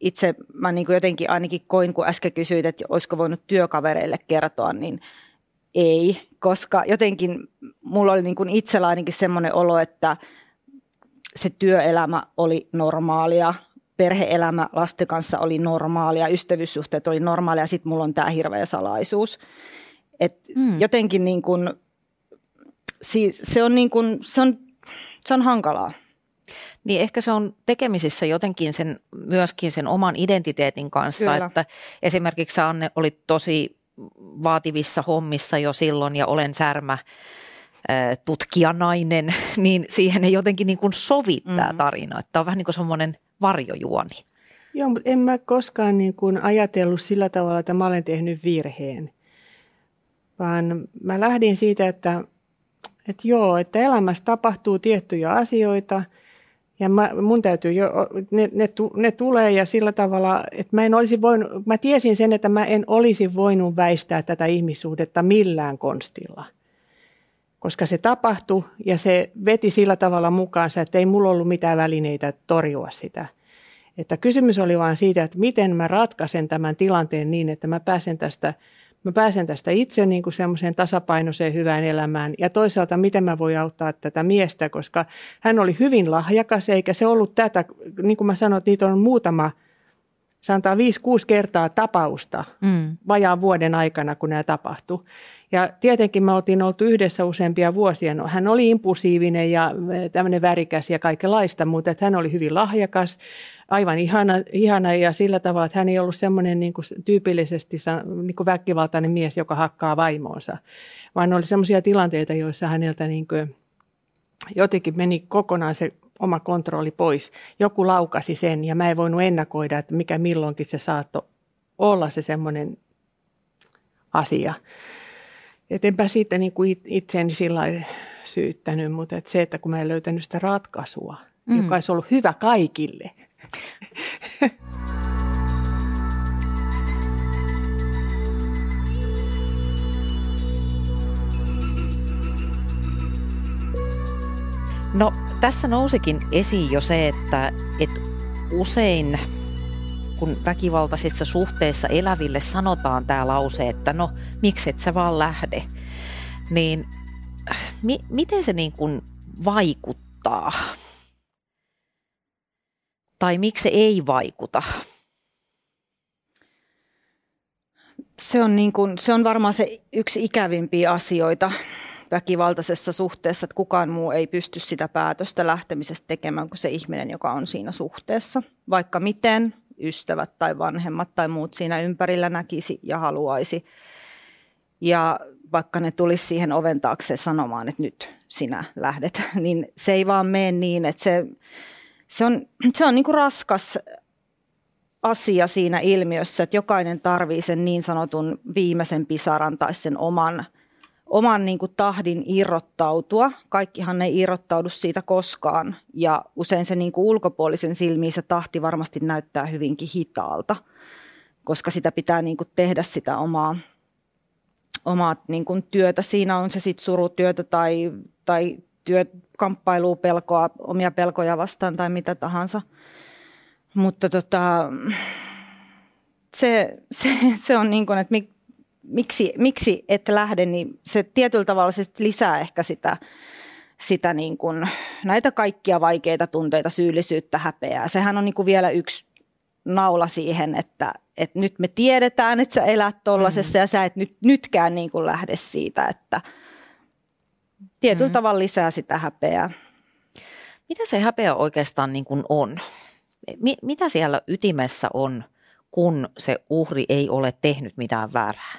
itse mä niin kuin jotenkin ainakin koin, kun äsken kysyit, että olisiko voinut työkavereille kertoa, niin ei, koska jotenkin mulla oli niin kuin itsellä ainakin semmoinen olo, että se työelämä oli normaalia, perheelämä lasten kanssa oli normaalia, ystävyyssuhteet oli normaalia ja sitten mulla on tämä hirveä salaisuus. Et mm. Jotenkin niin kuin, siis se, on niin kuin, se, on, se on hankalaa. Niin ehkä se on tekemisissä jotenkin sen, myöskin sen oman identiteetin kanssa, Kyllä. että esimerkiksi Anne oli tosi vaativissa hommissa jo silloin ja olen särmä tutkijanainen, niin siihen ei jotenkin niin kuin sovi tämä mm-hmm. tarina. Että on vähän niin kuin semmoinen varjojuoni. Joo, mutta en mä koskaan niin kuin ajatellut sillä tavalla, että mä olen tehnyt virheen. Vaan mä lähdin siitä, että, että joo, että elämässä tapahtuu tiettyjä asioita – ja mä, mun täytyy jo, ne, ne, ne tulee ja sillä tavalla, että mä en olisi voinut, mä tiesin sen, että mä en olisi voinut väistää tätä ihmissuhdetta millään konstilla. Koska se tapahtui ja se veti sillä tavalla mukaansa, että ei mulla ollut mitään välineitä torjua sitä. Että kysymys oli vain siitä, että miten mä ratkaisen tämän tilanteen niin, että mä pääsen tästä mä pääsen tästä itse niin kuin semmoiseen tasapainoiseen hyvään elämään ja toisaalta miten mä voin auttaa tätä miestä, koska hän oli hyvin lahjakas eikä se ollut tätä, niin kuin mä sanoin, niitä on muutama, sanotaan 5-6 kertaa tapausta mm. vajaan vuoden aikana, kun nämä tapahtui. Ja tietenkin me oltiin oltu yhdessä useampia vuosia. No, hän oli impulsiivinen ja tämmöinen värikäs ja kaikenlaista, mutta että hän oli hyvin lahjakas aivan ihana, ihana ja sillä tavalla, että hän ei ollut semmoinen niin kuin tyypillisesti niin kuin väkivaltainen mies, joka hakkaa vaimoonsa, vaan oli semmoisia tilanteita, joissa häneltä niin kuin jotenkin meni kokonaan se oma kontrolli pois. Joku laukasi sen ja mä en voinut ennakoida, että mikä milloinkin se saattoi olla se semmoinen asia. Et enpä siitä niin kuin itseäni sillä syyttänyt, mutta et se, että kun mä en löytänyt sitä ratkaisua, mm. joka olisi ollut hyvä kaikille, No tässä nousikin esiin jo se, että, että usein kun väkivaltaisissa suhteissa eläville sanotaan tämä lause, että no miksi et sä vaan lähde, niin mi- miten se niin kuin vaikuttaa? tai miksi se ei vaikuta? Se on, niin kuin, se on varmaan se yksi ikävimpiä asioita väkivaltaisessa suhteessa, että kukaan muu ei pysty sitä päätöstä lähtemisestä tekemään kuin se ihminen, joka on siinä suhteessa. Vaikka miten ystävät tai vanhemmat tai muut siinä ympärillä näkisi ja haluaisi. Ja vaikka ne tulisi siihen oven taakse sanomaan, että nyt sinä lähdet, niin se ei vaan mene niin, että se, se on, se on niin kuin raskas asia siinä ilmiössä, että jokainen tarvii sen niin sanotun viimeisen pisaran tai sen oman, oman niin kuin tahdin irrottautua. Kaikkihan ei irrottaudu siitä koskaan ja usein se niin kuin ulkopuolisen silmiin se tahti varmasti näyttää hyvinkin hitaalta, koska sitä pitää niin kuin tehdä sitä omaa, omaa niin kuin työtä. Siinä on se sitten surutyötä tai, tai työ, kamppailua, pelkoa, omia pelkoja vastaan tai mitä tahansa. Mutta tota, se, se, se on niin kuin, että miksi, miksi et lähde, niin se tietyllä tavalla se lisää ehkä sitä, sitä niin kuin, näitä kaikkia vaikeita tunteita, syyllisyyttä, häpeää. Sehän on niin kuin vielä yksi naula siihen, että, että nyt me tiedetään, että sä elät tuollaisessa mm. ja sä et nyt, nytkään niin kuin lähde siitä, että – tietyllä mm. tavalla lisää sitä häpeää. Mitä se häpeä oikeastaan niin kuin on? Mi- mitä siellä ytimessä on, kun se uhri ei ole tehnyt mitään väärää?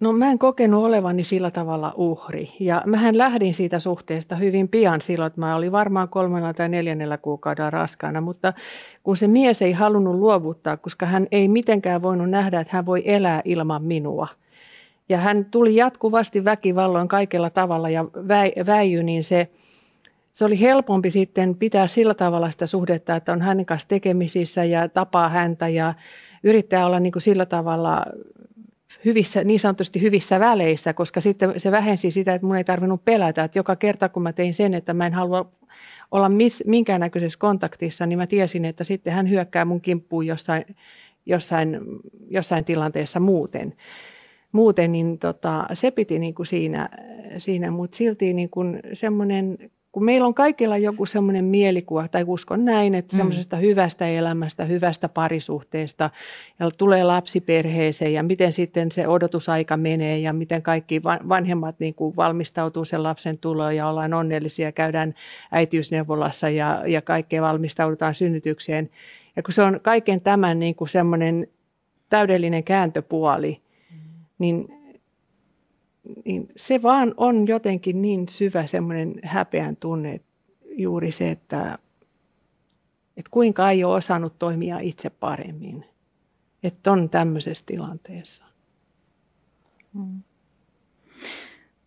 No mä en kokenut olevani sillä tavalla uhri. Ja mähän lähdin siitä suhteesta hyvin pian silloin, että mä olin varmaan kolmella tai neljännellä kuukaudella raskaana. Mutta kun se mise ei halunnut luovuttaa, koska hän ei mitenkään voinut nähdä, että hän voi elää ilman minua – ja hän tuli jatkuvasti väkivalloin kaikella tavalla ja väijy, niin se, se oli helpompi sitten pitää sillä tavalla sitä suhdetta, että on hänen kanssa tekemisissä ja tapaa häntä ja yrittää olla niin kuin sillä tavalla hyvissä, niin sanotusti hyvissä väleissä, koska sitten se vähensi sitä, että mun ei tarvinnut pelätä. Että joka kerta kun mä tein sen, että mä en halua olla miss, minkäännäköisessä kontaktissa, niin mä tiesin, että sitten hän hyökkää mun kimppuun jossain, jossain, jossain tilanteessa muuten. Muuten niin tota, se piti niin kuin siinä, siinä mutta silti niin semmoinen kun meillä on kaikilla joku semmoinen mielikuva, tai uskon näin, että mm. semmoisesta hyvästä elämästä, hyvästä parisuhteesta, ja tulee lapsiperheeseen, ja miten sitten se odotusaika menee, ja miten kaikki vanhemmat niin kuin valmistautuu sen lapsen tuloon, ja ollaan onnellisia, käydään äitiysneuvolassa, ja, ja kaikkea valmistaudutaan synnytykseen. Ja kun se on kaiken tämän niin kuin semmoinen täydellinen kääntöpuoli, mm. niin niin se vaan on jotenkin niin syvä semmoinen häpeän tunne, juuri se, että, että kuinka ei ole osannut toimia itse paremmin. Että on tämmöisessä tilanteessa. Mm.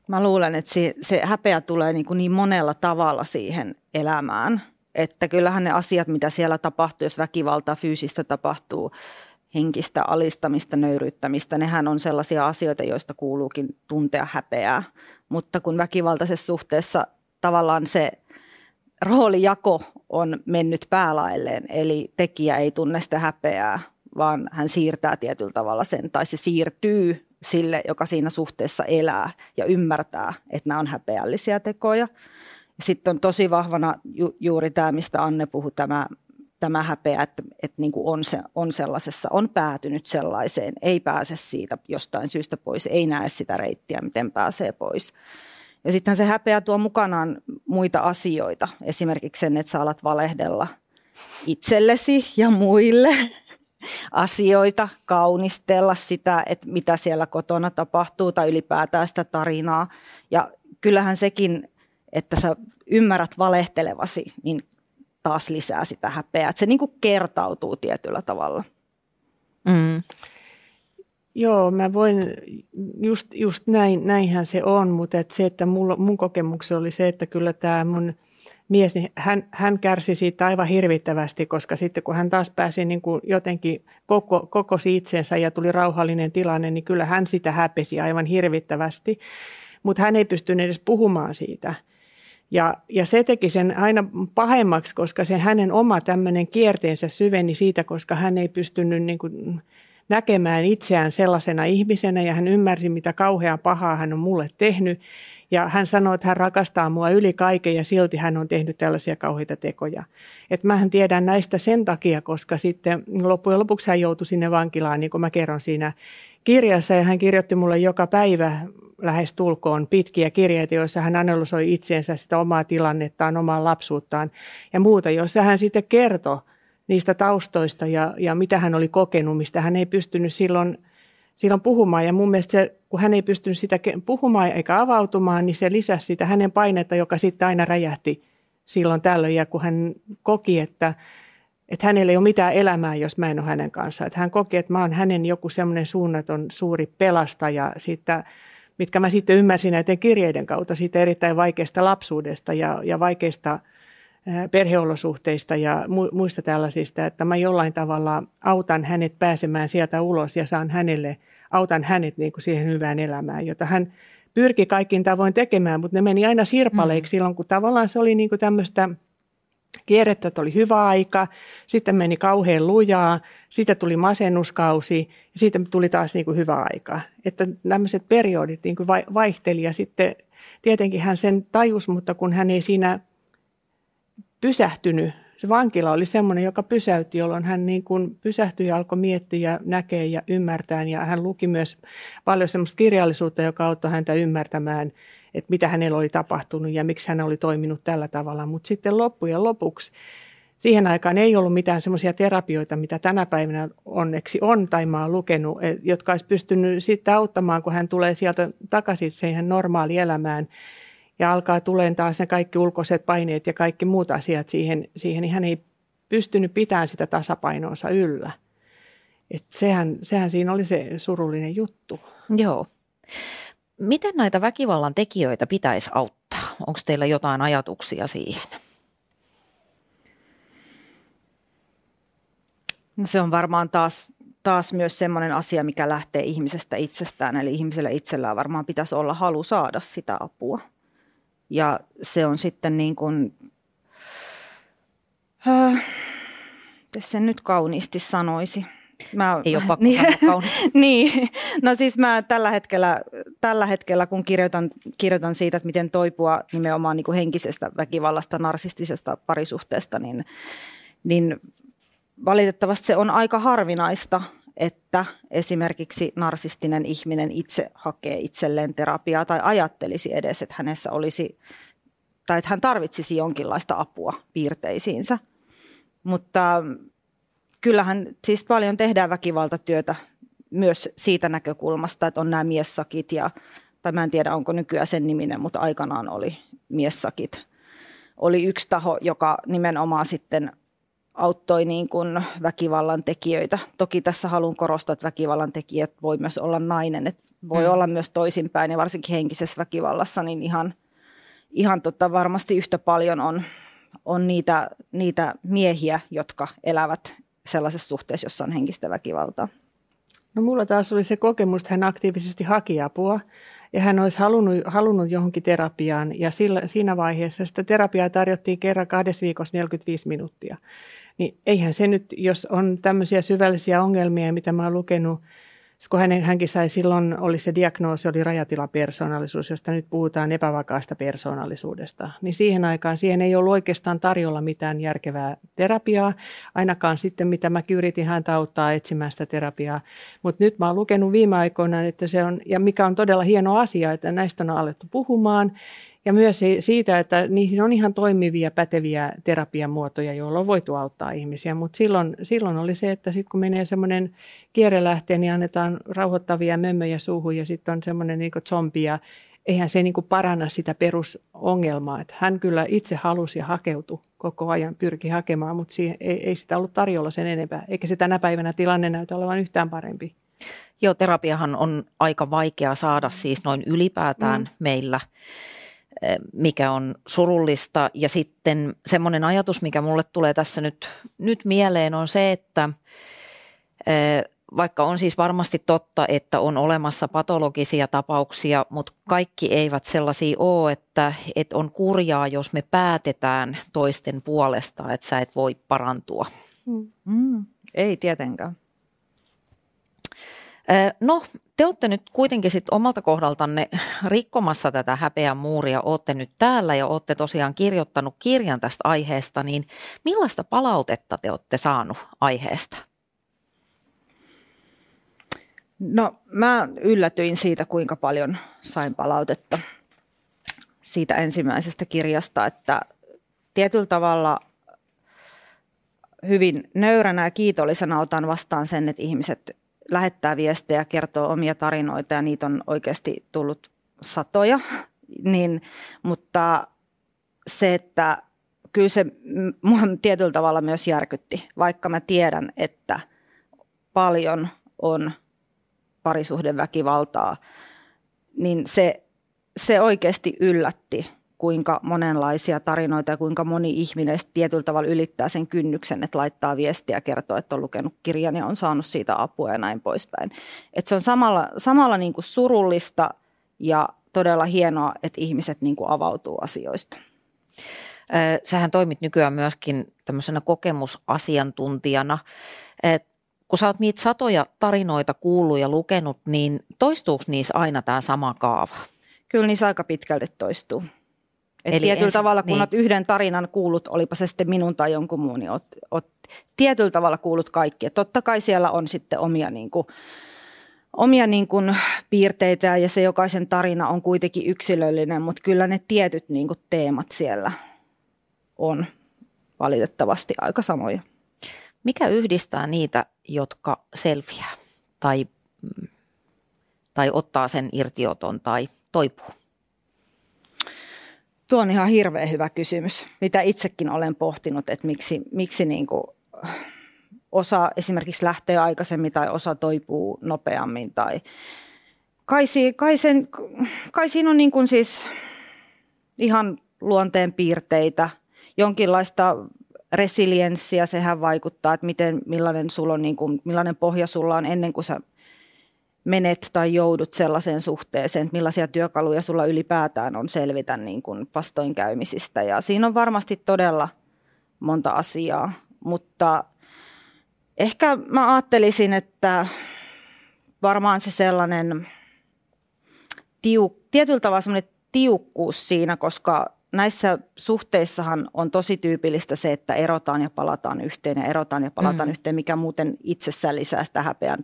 Mä luulen, että se, se häpeä tulee niin, kuin niin monella tavalla siihen elämään. Että kyllähän ne asiat, mitä siellä tapahtuu, jos väkivaltaa fyysistä tapahtuu, henkistä alistamista, nöyryyttämistä, nehän on sellaisia asioita, joista kuuluukin tuntea häpeää. Mutta kun väkivaltaisessa suhteessa tavallaan se roolijako on mennyt päälailleen, eli tekijä ei tunne sitä häpeää, vaan hän siirtää tietyllä tavalla sen, tai se siirtyy sille, joka siinä suhteessa elää ja ymmärtää, että nämä on häpeällisiä tekoja. Sitten on tosi vahvana ju- juuri tämä, mistä Anne puhui, tämä tämä häpeä, että, että niin kuin on, se, on sellaisessa, on päätynyt sellaiseen, ei pääse siitä jostain syystä pois, ei näe sitä reittiä, miten pääsee pois. Ja sitten se häpeä tuo mukanaan muita asioita, esimerkiksi sen, että sä alat valehdella itsellesi ja muille asioita, kaunistella sitä, että mitä siellä kotona tapahtuu tai ylipäätään sitä tarinaa. Ja kyllähän sekin, että sä ymmärrät valehtelevasi, niin taas lisää sitä häpeää. Että se niin kuin kertautuu tietyllä tavalla. Mm. Joo, mä voin, just, just näin, näinhän se on, mutta et se, että mulla, mun kokemukseni oli se, että kyllä tämä mun mies, niin hän, hän kärsi siitä aivan hirvittävästi, koska sitten kun hän taas pääsi niin kuin jotenkin koko, kokosi itsensä ja tuli rauhallinen tilanne, niin kyllä hän sitä häpesi aivan hirvittävästi, mutta hän ei pystynyt edes puhumaan siitä – ja, ja se teki sen aina pahemmaksi, koska se hänen oma tämmöinen kierteensä syveni siitä, koska hän ei pystynyt niin kuin näkemään itseään sellaisena ihmisenä ja hän ymmärsi, mitä kauhean pahaa hän on mulle tehnyt. Ja hän sanoi, että hän rakastaa mua yli kaiken ja silti hän on tehnyt tällaisia kauheita tekoja. Että mähän tiedän näistä sen takia, koska sitten loppujen lopuksi hän joutui sinne vankilaan, niin kuin mä kerron siinä kirjassa. Ja hän kirjoitti mulle joka päivä lähes tulkoon pitkiä kirjeitä, joissa hän analysoi itseensä sitä omaa tilannettaan, omaa lapsuuttaan ja muuta, joissa hän sitten kertoi niistä taustoista ja, ja mitä hän oli kokenut, mistä hän ei pystynyt silloin, silloin puhumaan. Ja mun mielestä se, kun hän ei pystynyt sitä puhumaan eikä avautumaan, niin se lisäsi sitä hänen painetta, joka sitten aina räjähti silloin tällöin. Ja kun hän koki, että, että hänellä ei ole mitään elämää, jos mä en ole hänen kanssaan. Että hän koki, että mä oon hänen joku semmoinen suunnaton suuri pelastaja siitä mitkä mä sitten ymmärsin näiden kirjeiden kautta siitä erittäin vaikeasta lapsuudesta ja, ja vaikeista perheolosuhteista ja muista tällaisista, että mä jollain tavalla autan hänet pääsemään sieltä ulos ja saan hänelle, autan hänet niin kuin siihen hyvään elämään, jota hän pyrki kaikin tavoin tekemään, mutta ne meni aina sirpaleiksi mm. silloin, kun tavallaan se oli niin kuin tämmöistä – kierrettä, että oli hyvä aika, sitten meni kauhean lujaa, sitten tuli masennuskausi. Ja sitten tuli taas niin kuin hyvä aika. Että tämmöiset periodit niin kuin vaihteli. Ja sitten tietenkin hän sen tajus, mutta kun hän ei siinä pysähtynyt, se vankila oli semmoinen, joka pysäytti, jolloin hän niin kuin pysähtyi ja alkoi miettiä ja näkee ja ymmärtää. Ja hän luki myös paljon semmoista kirjallisuutta, joka auttoi häntä ymmärtämään että mitä hänellä oli tapahtunut ja miksi hän oli toiminut tällä tavalla. Mutta sitten loppujen lopuksi siihen aikaan ei ollut mitään semmoisia terapioita, mitä tänä päivänä onneksi on tai mä oon lukenut, e, jotka olisi pystynyt sitten auttamaan, kun hän tulee sieltä takaisin siihen normaalielämään ja alkaa tulemaan taas ne kaikki ulkoiset paineet ja kaikki muut asiat siihen, siihen niin hän ei pystynyt pitämään sitä tasapainoansa yllä. Et sehän, sehän siinä oli se surullinen juttu. Joo. Miten näitä väkivallan tekijöitä pitäisi auttaa? Onko teillä jotain ajatuksia siihen? No se on varmaan taas taas myös semmoinen asia, mikä lähtee ihmisestä itsestään. Eli ihmisellä itsellään varmaan pitäisi olla halu saada sitä apua. Ja se on sitten niin kuin, äh, sen nyt kauniisti sanoisi. Mä, Ei ole pakko niin, niin, no siis mä tällä hetkellä, tällä hetkellä kun kirjoitan, kirjoitan siitä, että miten toipua nimenomaan niin kuin henkisestä väkivallasta, narsistisesta parisuhteesta, niin, niin valitettavasti se on aika harvinaista, että esimerkiksi narsistinen ihminen itse hakee itselleen terapiaa tai ajattelisi edes, että hänessä olisi tai että hän tarvitsisi jonkinlaista apua piirteisiinsä. Mutta kyllähän siis paljon tehdään väkivaltatyötä myös siitä näkökulmasta, että on nämä miessakit ja, tai mä en tiedä onko nykyään sen niminen, mutta aikanaan oli miessakit. Oli yksi taho, joka nimenomaan sitten auttoi niin kuin väkivallan tekijöitä. Toki tässä haluan korostaa, että väkivallan tekijät voi myös olla nainen, että voi mm. olla myös toisinpäin ja varsinkin henkisessä väkivallassa niin ihan, ihan tota varmasti yhtä paljon on, on niitä, niitä miehiä, jotka elävät sellaisessa suhteessa, jossa on henkistä väkivaltaa. No mulla taas oli se kokemus, että hän aktiivisesti haki apua ja hän olisi halunnut, halunnut johonkin terapiaan ja sillä, siinä vaiheessa sitä terapiaa tarjottiin kerran kahdessa viikossa 45 minuuttia. Niin eihän se nyt, jos on tämmöisiä syvällisiä ongelmia, mitä mä oon lukenut kun hänen, hänkin sai silloin, oli se diagnoosi, oli rajatilapersoonallisuus, josta nyt puhutaan epävakaasta persoonallisuudesta. Niin siihen aikaan siihen ei ollut oikeastaan tarjolla mitään järkevää terapiaa, ainakaan sitten mitä mä yritin häntä auttaa etsimään sitä terapiaa. Mutta nyt mä oon lukenut viime aikoina, että se on, ja mikä on todella hieno asia, että näistä on alettu puhumaan ja myös siitä, että niihin on ihan toimivia, päteviä terapiamuotoja, joilla on voitu auttaa ihmisiä. Mutta silloin, silloin oli se, että sitten kun menee semmoinen kierrelähteen, niin annetaan rauhoittavia mömmöjä suuhun ja sitten on semmoinen niin zombi ja eihän se niin paranna sitä perusongelmaa. Että hän kyllä itse halusi ja hakeutui koko ajan, pyrki hakemaan, mutta siihen, ei, ei sitä ollut tarjolla sen enempää. Eikä se tänä päivänä tilanne näytä olevan yhtään parempi. Joo, terapiahan on aika vaikea saada siis noin ylipäätään mm. meillä mikä on surullista. Ja sitten semmoinen ajatus, mikä mulle tulee tässä nyt, nyt mieleen on se, että vaikka on siis varmasti totta, että on olemassa patologisia tapauksia, mutta kaikki eivät sellaisia ole, että, että on kurjaa, jos me päätetään toisten puolesta, että sä et voi parantua. Mm, ei tietenkään. No, te olette nyt kuitenkin sit omalta kohdaltanne rikkomassa tätä häpeän muuria, olette nyt täällä ja olette tosiaan kirjoittanut kirjan tästä aiheesta, niin millaista palautetta te olette saanut aiheesta? No mä yllätyin siitä, kuinka paljon sain palautetta siitä ensimmäisestä kirjasta, että tietyllä tavalla hyvin nöyränä ja kiitollisena otan vastaan sen, että ihmiset lähettää viestejä, kertoo omia tarinoita ja niitä on oikeasti tullut satoja. Niin, mutta se, että kyllä se mua tietyllä tavalla myös järkytti, vaikka mä tiedän, että paljon on parisuhdeväkivaltaa, niin se, se oikeasti yllätti kuinka monenlaisia tarinoita ja kuinka moni ihminen tietyllä tavalla ylittää sen kynnyksen, että laittaa viestiä ja kertoo, että on lukenut kirjan ja on saanut siitä apua ja näin poispäin. Et se on samalla, samalla niin kuin surullista ja todella hienoa, että ihmiset niin kuin avautuu asioista. Sähän toimit nykyään myöskin tämmöisenä kokemusasiantuntijana. kun sä oot niitä satoja tarinoita kuullut ja lukenut, niin toistuuko niissä aina tämä sama kaava? Kyllä niissä aika pitkälti toistuu. Et Eli tietyllä ensi, tavalla, kun niin. olet yhden tarinan kuullut, olipa se sitten minun tai jonkun muun, niin olet, olet tietyllä tavalla kuullut kaikki. Et totta kai siellä on sitten omia, niin kuin, omia niin kuin, piirteitä ja se jokaisen tarina on kuitenkin yksilöllinen, mutta kyllä ne tietyt niin kuin, teemat siellä on valitettavasti aika samoja. Mikä yhdistää niitä, jotka selviää tai, tai ottaa sen irtioton tai toipuu? Tuo on ihan hirveän hyvä kysymys, mitä itsekin olen pohtinut, että miksi, miksi niin kuin osa esimerkiksi lähtee aikaisemmin tai osa toipuu nopeammin. Tai kai, kai, sen, kai siinä on niin kuin siis ihan luonteen piirteitä, jonkinlaista resilienssiä, sehän vaikuttaa, että miten, millainen, sulla on, niin kuin, millainen pohja sulla on ennen kuin sä menet tai joudut sellaiseen suhteeseen, että millaisia työkaluja sulla ylipäätään on selvitä niin kuin vastoinkäymisistä. Ja siinä on varmasti todella monta asiaa, mutta ehkä mä ajattelisin, että varmaan se sellainen tiuk, tietyllä tavalla sellainen tiukkuus siinä, koska näissä suhteissahan on tosi tyypillistä se, että erotaan ja palataan yhteen ja erotaan ja palataan mm. yhteen, mikä muuten itsessään lisää sitä häpeän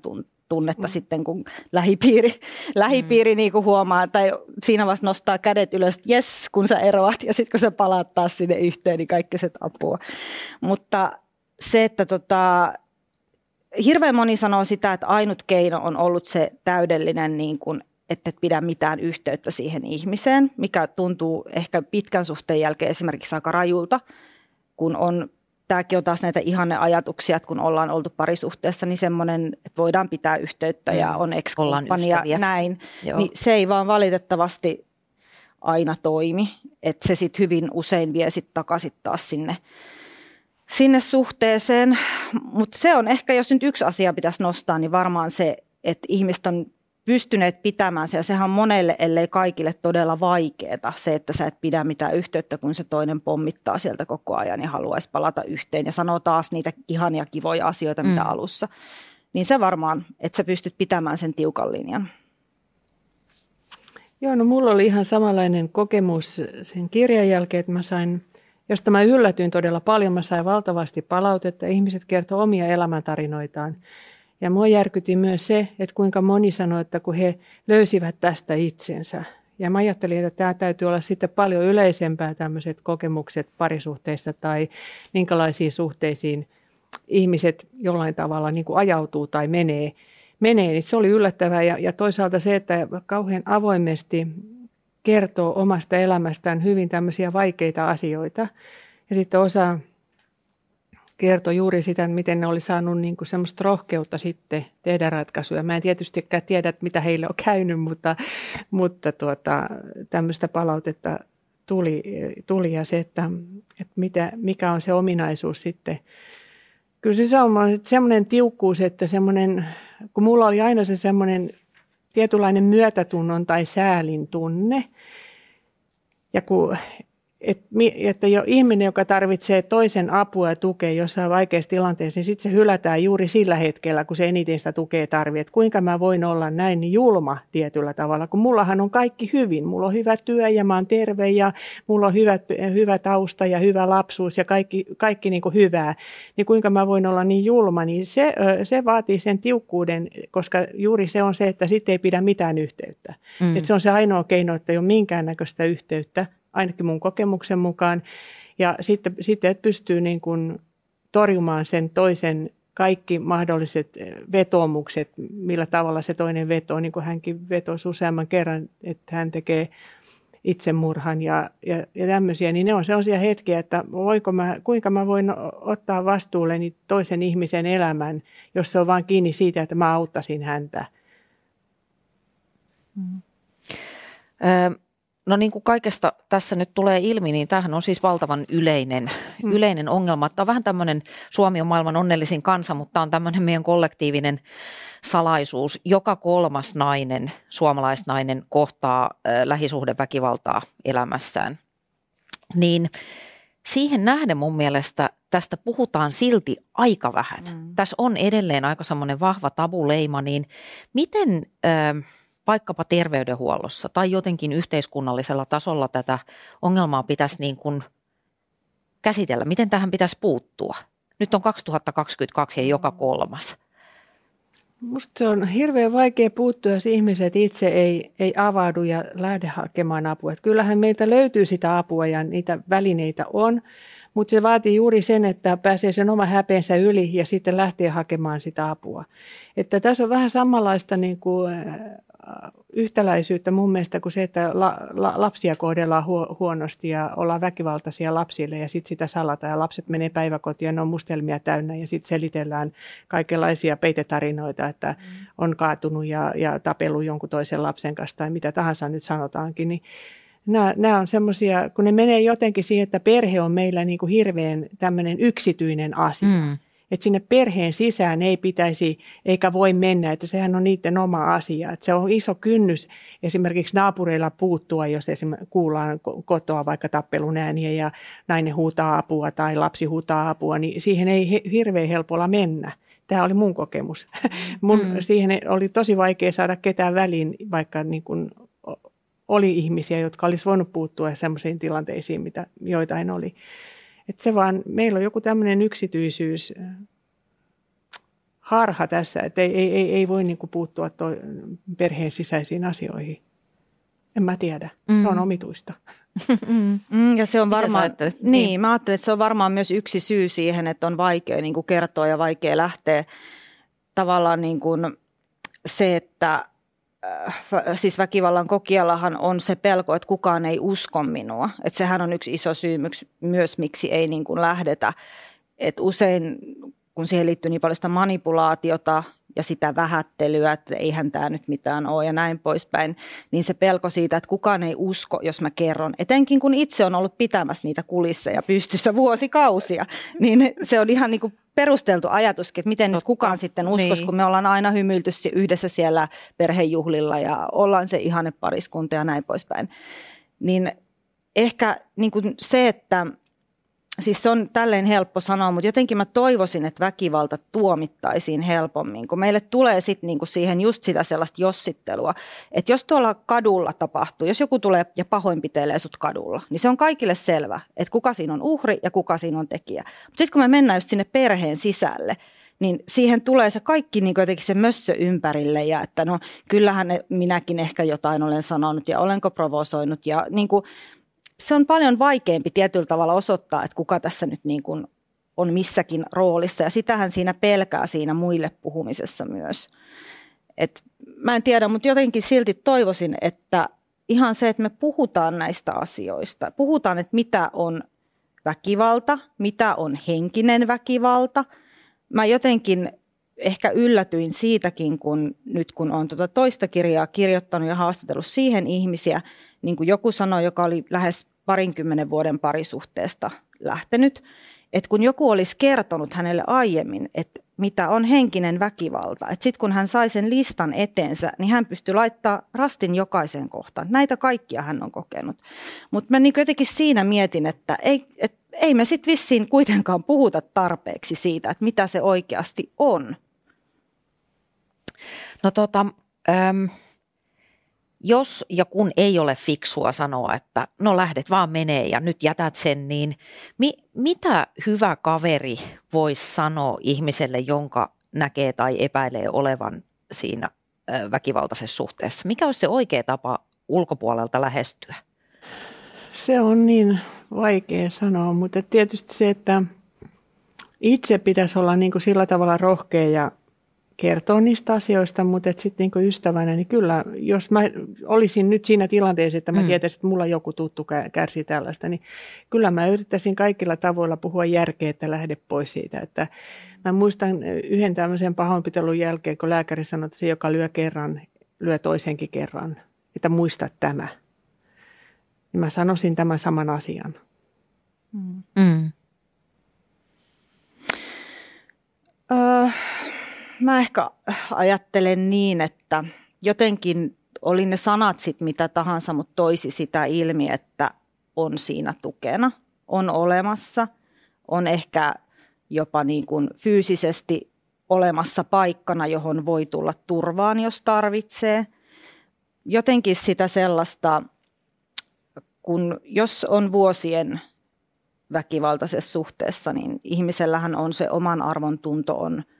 tunnetta mm. sitten, kun lähipiiri, lähipiiri mm. niin kuin huomaa, tai siinä vasta nostaa kädet ylös, että jes, kun sä eroat, ja sitten kun sä palaat taas sinne yhteen, niin kaikki se apua. Mutta se, että tota, hirveän moni sanoo sitä, että ainut keino on ollut se täydellinen niin kuin että et pidä mitään yhteyttä siihen ihmiseen, mikä tuntuu ehkä pitkän suhteen jälkeen esimerkiksi aika rajulta, kun on tämäkin on taas näitä ihanne ajatuksia, että kun ollaan oltu parisuhteessa, niin semmoinen, että voidaan pitää yhteyttä ja mm. on ex ja näin, Joo. niin se ei vaan valitettavasti aina toimi, että se sitten hyvin usein vie sitten takaisin taas sinne, sinne suhteeseen, mutta se on ehkä, jos nyt yksi asia pitäisi nostaa, niin varmaan se, että ihmiset on pystyneet pitämään se. Ja sehän on monelle, ellei kaikille todella vaikeaa se, että sä et pidä mitään yhteyttä, kun se toinen pommittaa sieltä koko ajan ja haluaisi palata yhteen ja sanoo taas niitä ihania kivoja asioita, mitä mm. alussa. Niin se varmaan, että sä pystyt pitämään sen tiukan linjan. Joo, no mulla oli ihan samanlainen kokemus sen kirjan jälkeen, että mä sain, josta mä yllätyin todella paljon, mä sain valtavasti palautetta. Ihmiset kertoo omia elämäntarinoitaan. Ja mua järkyti myös se, että kuinka moni sanoi, että kun he löysivät tästä itsensä. Ja mä ajattelin, että tämä täytyy olla sitten paljon yleisempää tämmöiset kokemukset parisuhteissa tai minkälaisiin suhteisiin ihmiset jollain tavalla niin kuin ajautuu tai menee. menee. Niin se oli yllättävää ja, ja toisaalta se, että kauhean avoimesti kertoo omasta elämästään hyvin tämmöisiä vaikeita asioita. Ja sitten osa kertoi juuri sitä, miten ne oli saanut niin kuin semmoista rohkeutta sitten tehdä ratkaisuja. Mä en tietystikään tiedä, että mitä heille on käynyt, mutta, mutta tuota, tämmöistä palautetta tuli, tuli ja se, että, että mitä, mikä on se ominaisuus sitten. Kyllä se on semmoinen tiukkuus, että semmoinen, kun mulla oli aina se semmoinen tietynlainen myötätunnon tai säälin tunne, ja kun että jo ihminen, joka tarvitsee toisen apua ja tukea jossain vaikeassa tilanteessa, niin sitten se hylätään juuri sillä hetkellä, kun se eniten sitä tukea tarvitsee. Että kuinka mä voin olla näin julma tietyllä tavalla, kun mullahan on kaikki hyvin. Mulla on hyvä työ ja mä oon terve ja mulla on hyvä, hyvä tausta ja hyvä lapsuus ja kaikki, kaikki niin kuin hyvää. Niin kuinka mä voin olla niin julma, niin se, se vaatii sen tiukkuuden, koska juuri se on se, että sitten ei pidä mitään yhteyttä. Mm. Että se on se ainoa keino, että ei ole minkäännäköistä yhteyttä ainakin mun kokemuksen mukaan. Ja sitten, sitten että pystyy niin kuin torjumaan sen toisen kaikki mahdolliset eh, vetomukset, millä tavalla se toinen vetoo, niin kuin hänkin vetosi useamman kerran, että hän tekee itsemurhan ja, ja, ja tämmöisiä, niin ne on sellaisia hetkiä, että voiko mä, kuinka mä voin ottaa vastuulleni toisen ihmisen elämän, jos se on vain kiinni siitä, että mä auttaisin häntä. Mm. No niin kuin kaikesta tässä nyt tulee ilmi, niin tämähän on siis valtavan yleinen, mm. yleinen ongelma. Tämä on vähän tämmöinen, Suomi on maailman onnellisin kansa, mutta tämä on tämmöinen meidän kollektiivinen salaisuus. Joka kolmas nainen, suomalaisnainen, kohtaa äh, lähisuhdeväkivaltaa elämässään. Niin siihen nähden mun mielestä tästä puhutaan silti aika vähän. Mm. Tässä on edelleen aika semmoinen vahva tabuleima, niin miten... Äh, vaikkapa terveydenhuollossa tai jotenkin yhteiskunnallisella tasolla tätä ongelmaa pitäisi niin kuin käsitellä? Miten tähän pitäisi puuttua? Nyt on 2022 ja joka kolmas. Minusta se on hirveän vaikea puuttua, jos ihmiset itse ei, ei avaudu ja lähde hakemaan apua. Että kyllähän meiltä löytyy sitä apua ja niitä välineitä on, mutta se vaatii juuri sen, että pääsee sen oma häpeensä yli ja sitten lähtee hakemaan sitä apua. Että tässä on vähän samanlaista niin kuin yhtäläisyyttä mun mielestä kuin se, että la, la, lapsia kohdellaan huo, huonosti ja ollaan väkivaltaisia lapsille ja sitten sitä salata ja lapset menee päiväkotiin ja ne on mustelmia täynnä ja sitten selitellään kaikenlaisia peitetarinoita, että mm. on kaatunut ja, ja tapellut jonkun toisen lapsen kanssa tai mitä tahansa nyt sanotaankin, niin Nämä, nämä on semmoisia, kun ne menee jotenkin siihen, että perhe on meillä niin kuin hirveän tämmöinen yksityinen asia. Mm. Että sinne perheen sisään ei pitäisi eikä voi mennä, että sehän on niiden oma asia. Että se on iso kynnys esimerkiksi naapureilla puuttua, jos esimerkiksi kuullaan kotoa vaikka tappelun ääniä ja nainen huutaa apua tai lapsi huutaa apua, niin siihen ei hirveän helpolla mennä. Tämä oli mun kokemus. Mun, mm. Siihen oli tosi vaikea saada ketään väliin, vaikka niin kuin oli ihmisiä, jotka olisi voinut puuttua sellaisiin tilanteisiin, mitä joitain oli. Et se vaan, meillä on joku tämmöinen yksityisyys, harha tässä, että ei, ei, ei, ei voi niin kuin puuttua toi perheen sisäisiin asioihin. En mä tiedä. Mm. Se on mm. omituista. Mm, ja se on varmaan, niin, niin, mä ajattelen, että se on varmaan myös yksi syy siihen, että on vaikea niin kuin kertoa ja vaikea lähteä tavallaan niin kuin se, että äh, siis väkivallan kokijallahan on se pelko, että kukaan ei usko minua. Että sehän on yksi iso syy myös, miksi ei niin kuin lähdetä. Että usein, kun siihen liittyy niin paljon sitä manipulaatiota ja sitä vähättelyä, että eihän tämä nyt mitään ole ja näin poispäin, niin se pelko siitä, että kukaan ei usko, jos mä kerron. Etenkin kun itse on ollut pitämässä niitä kulisseja pystyssä vuosikausia, niin se on ihan niin kuin perusteltu ajatuskin, että miten nyt kukaan sitten uskoisi, niin. kun me ollaan aina hymyilty yhdessä siellä perhejuhlilla ja ollaan se ihanne pariskunta ja näin poispäin. Niin ehkä niin kuin se, että siis se on tälleen helppo sanoa, mutta jotenkin mä toivoisin, että väkivalta tuomittaisiin helpommin, kun meille tulee sitten niinku siihen just sitä sellaista jossittelua, että jos tuolla kadulla tapahtuu, jos joku tulee ja pahoinpitelee sut kadulla, niin se on kaikille selvä, että kuka siinä on uhri ja kuka siinä on tekijä. Mutta sitten kun me mennään just sinne perheen sisälle, niin siihen tulee se kaikki niin jotenkin se mössö ympärille ja että no kyllähän minäkin ehkä jotain olen sanonut ja olenko provosoinut ja niin kuin, se on paljon vaikeampi tietyllä tavalla osoittaa, että kuka tässä nyt niin kuin on missäkin roolissa. Ja sitähän siinä pelkää siinä muille puhumisessa myös. Et mä en tiedä, mutta jotenkin silti toivoisin, että ihan se, että me puhutaan näistä asioista. Puhutaan, että mitä on väkivalta, mitä on henkinen väkivalta. Mä jotenkin ehkä yllätyin siitäkin, kun nyt kun olen tuota toista kirjaa kirjoittanut ja haastatellut siihen ihmisiä, niin kuin joku sanoi, joka oli lähes parinkymmenen vuoden parisuhteesta lähtenyt, että kun joku olisi kertonut hänelle aiemmin, että mitä on henkinen väkivalta, että sitten kun hän sai sen listan eteensä, niin hän pystyi laittaa rastin jokaiseen kohtaan. Näitä kaikkia hän on kokenut. Mutta mä niin jotenkin siinä mietin, että ei, et, ei me sitten vissiin kuitenkaan puhuta tarpeeksi siitä, että mitä se oikeasti on. No tota, ähm, jos ja kun ei ole fiksua sanoa, että no lähdet vaan menee ja nyt jätät sen, niin mi, mitä hyvä kaveri voisi sanoa ihmiselle, jonka näkee tai epäilee olevan siinä väkivaltaisessa suhteessa? Mikä olisi se oikea tapa ulkopuolelta lähestyä? Se on niin vaikea sanoa, mutta tietysti se, että itse pitäisi olla niin kuin sillä tavalla rohkea ja kertoo niistä asioista, mutta sitten niin ystävänä, niin kyllä, jos mä olisin nyt siinä tilanteessa, että mä mm. tietäisin, että mulla joku tuttu kärsii tällaista, niin kyllä mä yrittäisin kaikilla tavoilla puhua järkeä, että lähde pois siitä. Että mä muistan yhden tämmöisen pahoinpitelun jälkeen, kun lääkäri sanoi, että se, joka lyö kerran, lyö toisenkin kerran, että muista tämä. Niin mä sanoisin tämän saman asian. Mm. Mm. Uh mä ehkä ajattelen niin, että jotenkin oli ne sanat sitten mitä tahansa, mutta toisi sitä ilmi, että on siinä tukena, on olemassa, on ehkä jopa niin kuin fyysisesti olemassa paikkana, johon voi tulla turvaan, jos tarvitsee. Jotenkin sitä sellaista, kun jos on vuosien väkivaltaisessa suhteessa, niin ihmisellähän on se oman arvon tunto on –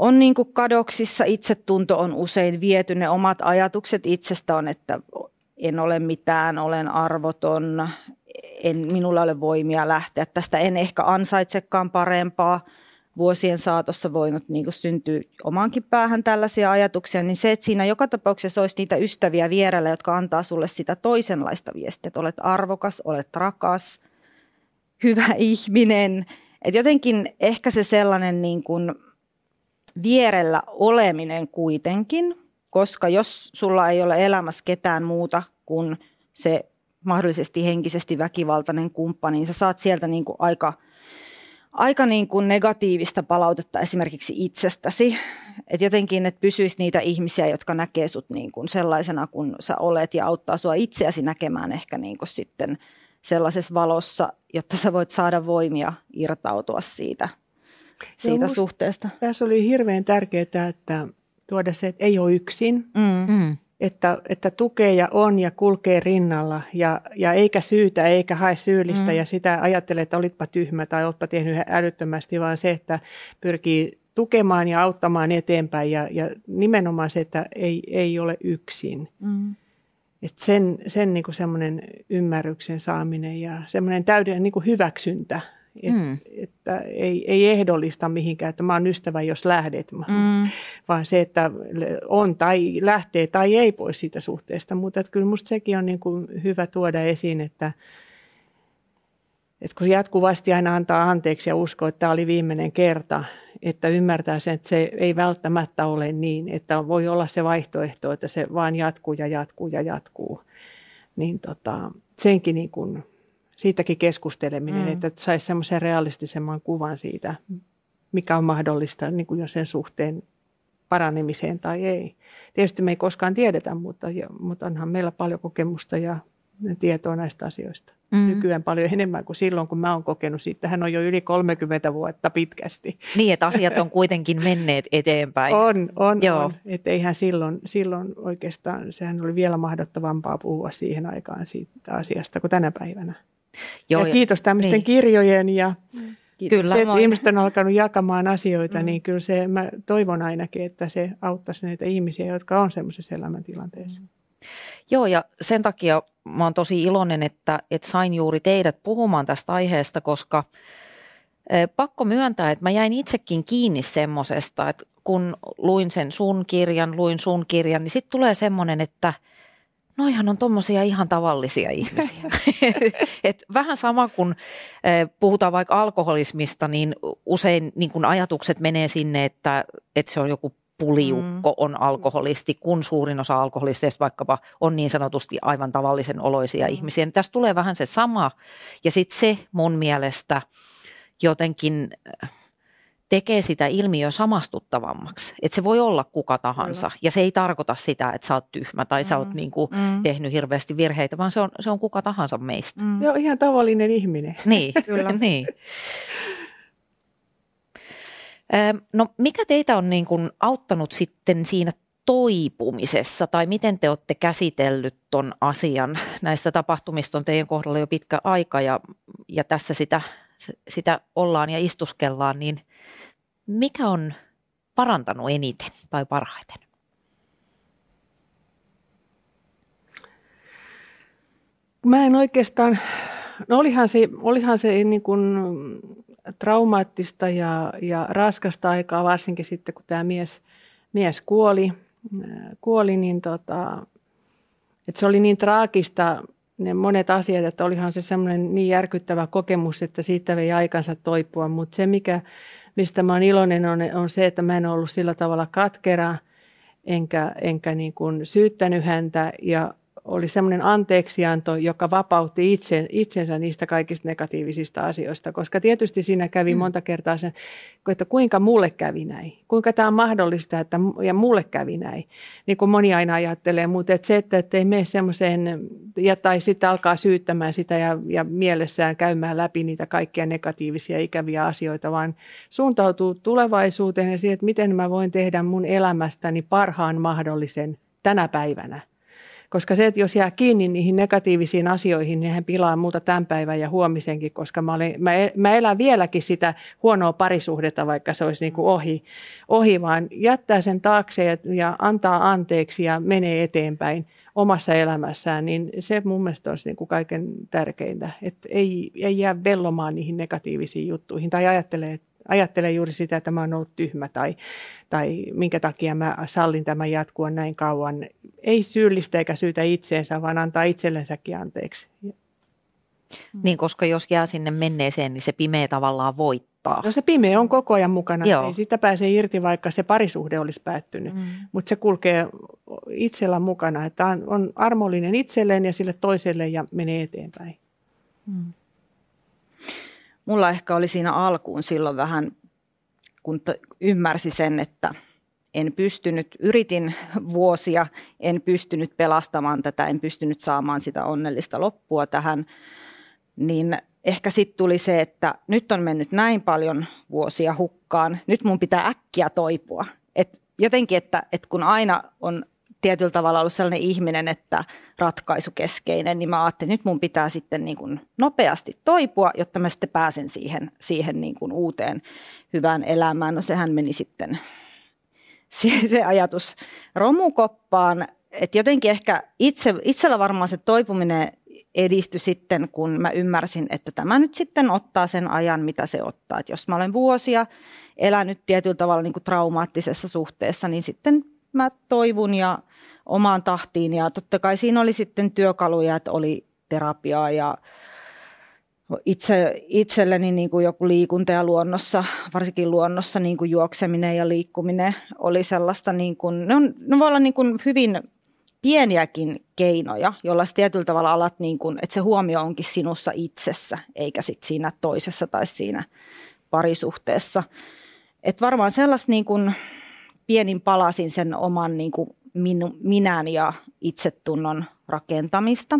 on niin kuin kadoksissa, itsetunto on usein viety, ne omat ajatukset itsestä on, että en ole mitään, olen arvoton, en, minulla ole voimia lähteä tästä, en ehkä ansaitsekaan parempaa. Vuosien saatossa voinut niin kuin syntyä omaankin päähän tällaisia ajatuksia, niin se, että siinä joka tapauksessa olisi niitä ystäviä vierellä, jotka antaa sulle sitä toisenlaista viestiä, että olet arvokas, olet rakas, hyvä ihminen. Et jotenkin ehkä se sellainen niin kuin, vierellä oleminen kuitenkin, koska jos sulla ei ole elämässä ketään muuta kuin se mahdollisesti henkisesti väkivaltainen kumppani, niin sä saat sieltä niin kuin aika, aika niin kuin negatiivista palautetta esimerkiksi itsestäsi. Että jotenkin, että pysyisi niitä ihmisiä, jotka näkee sut niin kuin sellaisena kuin sä olet ja auttaa sua itseäsi näkemään ehkä niin kuin sitten sellaisessa valossa, jotta sä voit saada voimia irtautua siitä, siitä suhteesta. Tässä oli hirveän tärkeää, että tuoda se, että ei ole yksin. Mm. Mm että, että tukee ja on ja kulkee rinnalla ja, ja eikä syytä eikä hae syyllistä mm. ja sitä ajattelee, että olitpa tyhmä tai olitpa tehnyt älyttömästi, vaan se, että pyrkii tukemaan ja auttamaan eteenpäin ja, ja nimenomaan se, että ei, ei ole yksin. Mm. Et sen sen niin semmoinen ymmärryksen saaminen ja semmoinen täydellinen niin hyväksyntä et, mm. Että ei, ei ehdollista mihinkään, että mä oon ystävä, jos lähdet, mm. vaan se, että on tai lähtee tai ei pois siitä suhteesta. Mutta kyllä musta sekin on niin kuin hyvä tuoda esiin, että, että kun jatkuvasti aina antaa anteeksi ja uskoo, että tämä oli viimeinen kerta, että ymmärtää sen, että se ei välttämättä ole niin, että voi olla se vaihtoehto, että se vaan jatkuu ja jatkuu ja jatkuu. Niin tota, senkin niin kuin siitäkin keskusteleminen, mm. että saisi semmoisen realistisemman kuvan siitä, mikä on mahdollista niin kuin jo sen suhteen paranemiseen tai ei. Tietysti me ei koskaan tiedetä, mutta, mutta onhan meillä paljon kokemusta ja tietoa näistä asioista. Mm. Nykyään paljon enemmän kuin silloin, kun mä oon kokenut. Siitähän on jo yli 30 vuotta pitkästi. Niin, että asiat on kuitenkin menneet eteenpäin. On, on, Joo. on. Että eihän silloin, silloin oikeastaan, sehän oli vielä mahdottavampaa puhua siihen aikaan siitä asiasta kuin tänä päivänä. Joo, ja kiitos tämmöisten niin. kirjojen ja Kiitos. Kyllä, se, että ihmiset on alkanut jakamaan asioita, mm. niin kyllä se, mä toivon ainakin, että se auttaisi näitä ihmisiä, jotka on semmoisessa elämäntilanteessa. Mm. Joo, ja sen takia mä oon tosi iloinen, että, että sain juuri teidät puhumaan tästä aiheesta, koska e, pakko myöntää, että mä jäin itsekin kiinni semmoisesta, että kun luin sen sun kirjan, luin sun kirjan, niin sitten tulee semmoinen, että – noihan on tuommoisia ihan tavallisia ihmisiä. Et vähän sama kuin puhutaan vaikka alkoholismista, niin usein niin kun ajatukset menee sinne, että, että se on joku puliukko on alkoholisti, kun suurin osa alkoholisteista vaikkapa on niin sanotusti aivan tavallisen oloisia mm. ihmisiä. Niin tässä tulee vähän se sama ja sitten se mun mielestä jotenkin tekee sitä ilmiöä samastuttavammaksi. Että se voi olla kuka tahansa Kyllä. ja se ei tarkoita sitä, että sä oot tyhmä tai mm. sä oot mm. niin kuin mm. tehnyt hirveästi virheitä, vaan se on, se on kuka tahansa meistä. Mm. Joo, ihan tavallinen ihminen. Niin, Kyllä. niin. No mikä teitä on niin kuin auttanut sitten siinä toipumisessa tai miten te olette käsitellyt ton asian? Näistä tapahtumista on teidän kohdalla jo pitkä aika ja, ja tässä sitä, sitä ollaan ja istuskellaan, niin – mikä on parantanut eniten tai parhaiten? Mä en oikeastaan, no olihan se, olihan se niin kuin traumaattista ja, ja raskasta aikaa, varsinkin sitten kun tämä mies, mies kuoli, kuoli niin tota, että se oli niin traagista ne monet asiat, että olihan se semmoinen niin järkyttävä kokemus, että siitä vei aikansa toipua, mutta se mikä mistä mä oon iloinen on, on se, että mä en ollut sillä tavalla katkera, enkä, enkä niin kuin syyttänyt häntä. Ja oli semmoinen anteeksianto, joka vapautti itse, itsensä niistä kaikista negatiivisista asioista, koska tietysti siinä kävi mm. monta kertaa sen, että kuinka mulle kävi näin, kuinka tämä on mahdollista, että ja mulle kävi näin, niin kuin moni aina ajattelee, mutta että se, että, että ei mene semmoiseen, ja tai sitten alkaa syyttämään sitä ja, ja mielessään käymään läpi niitä kaikkia negatiivisia ikäviä asioita, vaan suuntautuu tulevaisuuteen ja siihen, että miten mä voin tehdä mun elämästäni parhaan mahdollisen tänä päivänä koska se, että jos jää kiinni niihin negatiivisiin asioihin, niin hän pilaa muuta tämän päivän ja huomisenkin, koska mä, olen, mä, mä elän vieläkin sitä huonoa parisuhdetta, vaikka se olisi niin kuin ohi, ohi, vaan jättää sen taakse ja, ja antaa anteeksi ja menee eteenpäin omassa elämässään, niin se mun mielestä olisi niin kuin kaiken tärkeintä, että ei, ei jää vellomaan niihin negatiivisiin juttuihin tai ajattelee, että ajattelen juuri sitä, että mä oon ollut tyhmä tai, tai minkä takia mä sallin tämän jatkua näin kauan. Ei syyllistä eikä syytä itseensä, vaan antaa itsellensäkin anteeksi. Niin, koska jos jää sinne menneeseen, niin se pimeä tavallaan voittaa. No se pimeä on koko ajan mukana. Joo. Ei sitä pääse irti, vaikka se parisuhde olisi päättynyt. Mm. Mutta se kulkee itsellä mukana. Että on armollinen itselleen ja sille toiselle ja menee eteenpäin. Mm. Mulla ehkä oli siinä alkuun silloin vähän, kun ymmärsi sen, että en pystynyt, yritin vuosia, en pystynyt pelastamaan tätä, en pystynyt saamaan sitä onnellista loppua tähän, niin ehkä sitten tuli se, että nyt on mennyt näin paljon vuosia hukkaan, nyt mun pitää äkkiä toipua. Et jotenkin, että, että kun aina on tietyllä tavalla ollut sellainen ihminen, että ratkaisukeskeinen, niin mä ajattelin, että nyt mun pitää sitten niin kuin nopeasti toipua, jotta mä sitten pääsen siihen, siihen niin kuin uuteen hyvään elämään. No sehän meni sitten se, se ajatus romukoppaan, että jotenkin ehkä itse, itsellä varmaan se toipuminen edistyi sitten, kun mä ymmärsin, että tämä nyt sitten ottaa sen ajan, mitä se ottaa. Että jos mä olen vuosia elänyt tietyllä tavalla niin kuin traumaattisessa suhteessa, niin sitten mä toivun ja omaan tahtiin. Ja totta kai siinä oli sitten työkaluja, että oli terapiaa ja itse, itselleni niin kuin joku liikunta ja luonnossa, varsinkin luonnossa niin kuin juokseminen ja liikkuminen oli sellaista, niin kuin, ne, on, ne voi olla niin kuin hyvin pieniäkin keinoja, joilla tietyllä tavalla alat, niin kuin, että se huomio onkin sinussa itsessä, eikä sit siinä toisessa tai siinä parisuhteessa. Et varmaan sellaista niin kuin, pienin palasin sen oman niin kuin minu, minän ja itsetunnon rakentamista.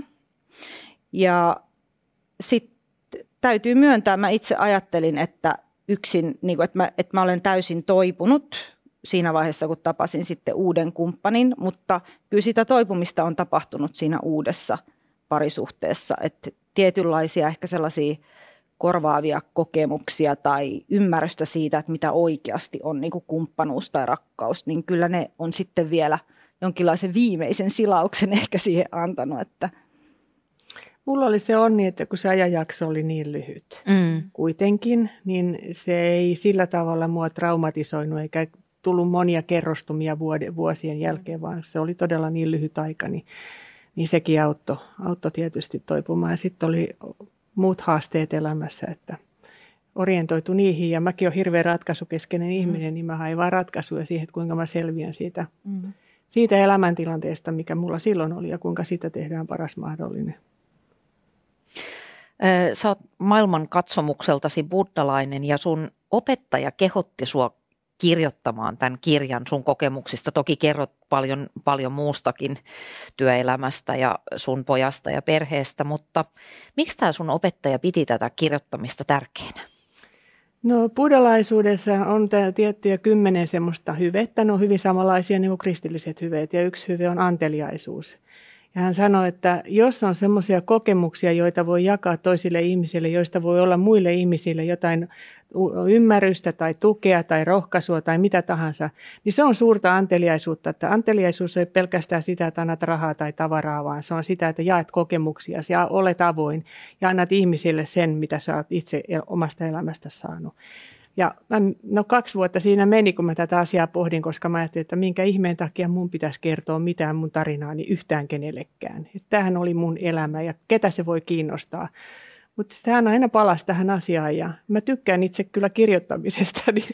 Ja sitten täytyy myöntää, mä itse ajattelin, että yksin, niin kuin, että, mä, että mä olen täysin toipunut siinä vaiheessa, kun tapasin sitten uuden kumppanin, mutta kyllä sitä toipumista on tapahtunut siinä uudessa parisuhteessa, että tietynlaisia ehkä sellaisia korvaavia kokemuksia tai ymmärrystä siitä, että mitä oikeasti on niin kuin kumppanuus tai rakkaus, niin kyllä ne on sitten vielä jonkinlaisen viimeisen silauksen ehkä siihen antanut. Että. Mulla oli se onni, että kun se ajanjakso oli niin lyhyt mm. kuitenkin, niin se ei sillä tavalla mua traumatisoinut eikä tullut monia kerrostumia vuosien jälkeen, vaan se oli todella niin lyhyt aika, niin, niin sekin auttoi, auttoi tietysti toipumaan. Ja sitten oli muut haasteet elämässä, että orientoitu niihin. Ja mäkin olen hirveän ratkaisukeskeinen mm. ihminen, niin mä hain vaan ratkaisuja siihen, että kuinka mä selviän siitä, mm. siitä elämäntilanteesta, mikä mulla silloin oli ja kuinka sitä tehdään paras mahdollinen. Sä oot maailman katsomukseltasi buddalainen ja sun opettaja kehotti sua kirjoittamaan tämän kirjan sun kokemuksista. Toki kerrot paljon, paljon muustakin työelämästä ja sun pojasta ja perheestä, mutta miksi tämä sun opettaja piti tätä kirjoittamista tärkeänä? No buddhalaisuudessa on tiettyjä kymmenen semmoista hyvettä, ne on hyvin samanlaisia niin kuin kristilliset hyveet ja yksi hyve on anteliaisuus. Ja hän sanoi, että jos on semmoisia kokemuksia, joita voi jakaa toisille ihmisille, joista voi olla muille ihmisille jotain ymmärrystä tai tukea tai rohkaisua tai mitä tahansa, niin se on suurta anteliaisuutta. Että anteliaisuus ei pelkästään sitä, että annat rahaa tai tavaraa, vaan se on sitä, että jaet kokemuksia ja olet avoin ja annat ihmisille sen, mitä sä oot itse omasta elämästä saanut. Ja mä, no kaksi vuotta siinä meni, kun mä tätä asiaa pohdin, koska mä ajattelin, että minkä ihmeen takia mun pitäisi kertoa mitään mun tarinaani yhtään kenellekään. Että tämähän oli mun elämä ja ketä se voi kiinnostaa. Mutta hän aina palasi tähän asiaan ja mä tykkään itse kyllä kirjoittamisesta, niin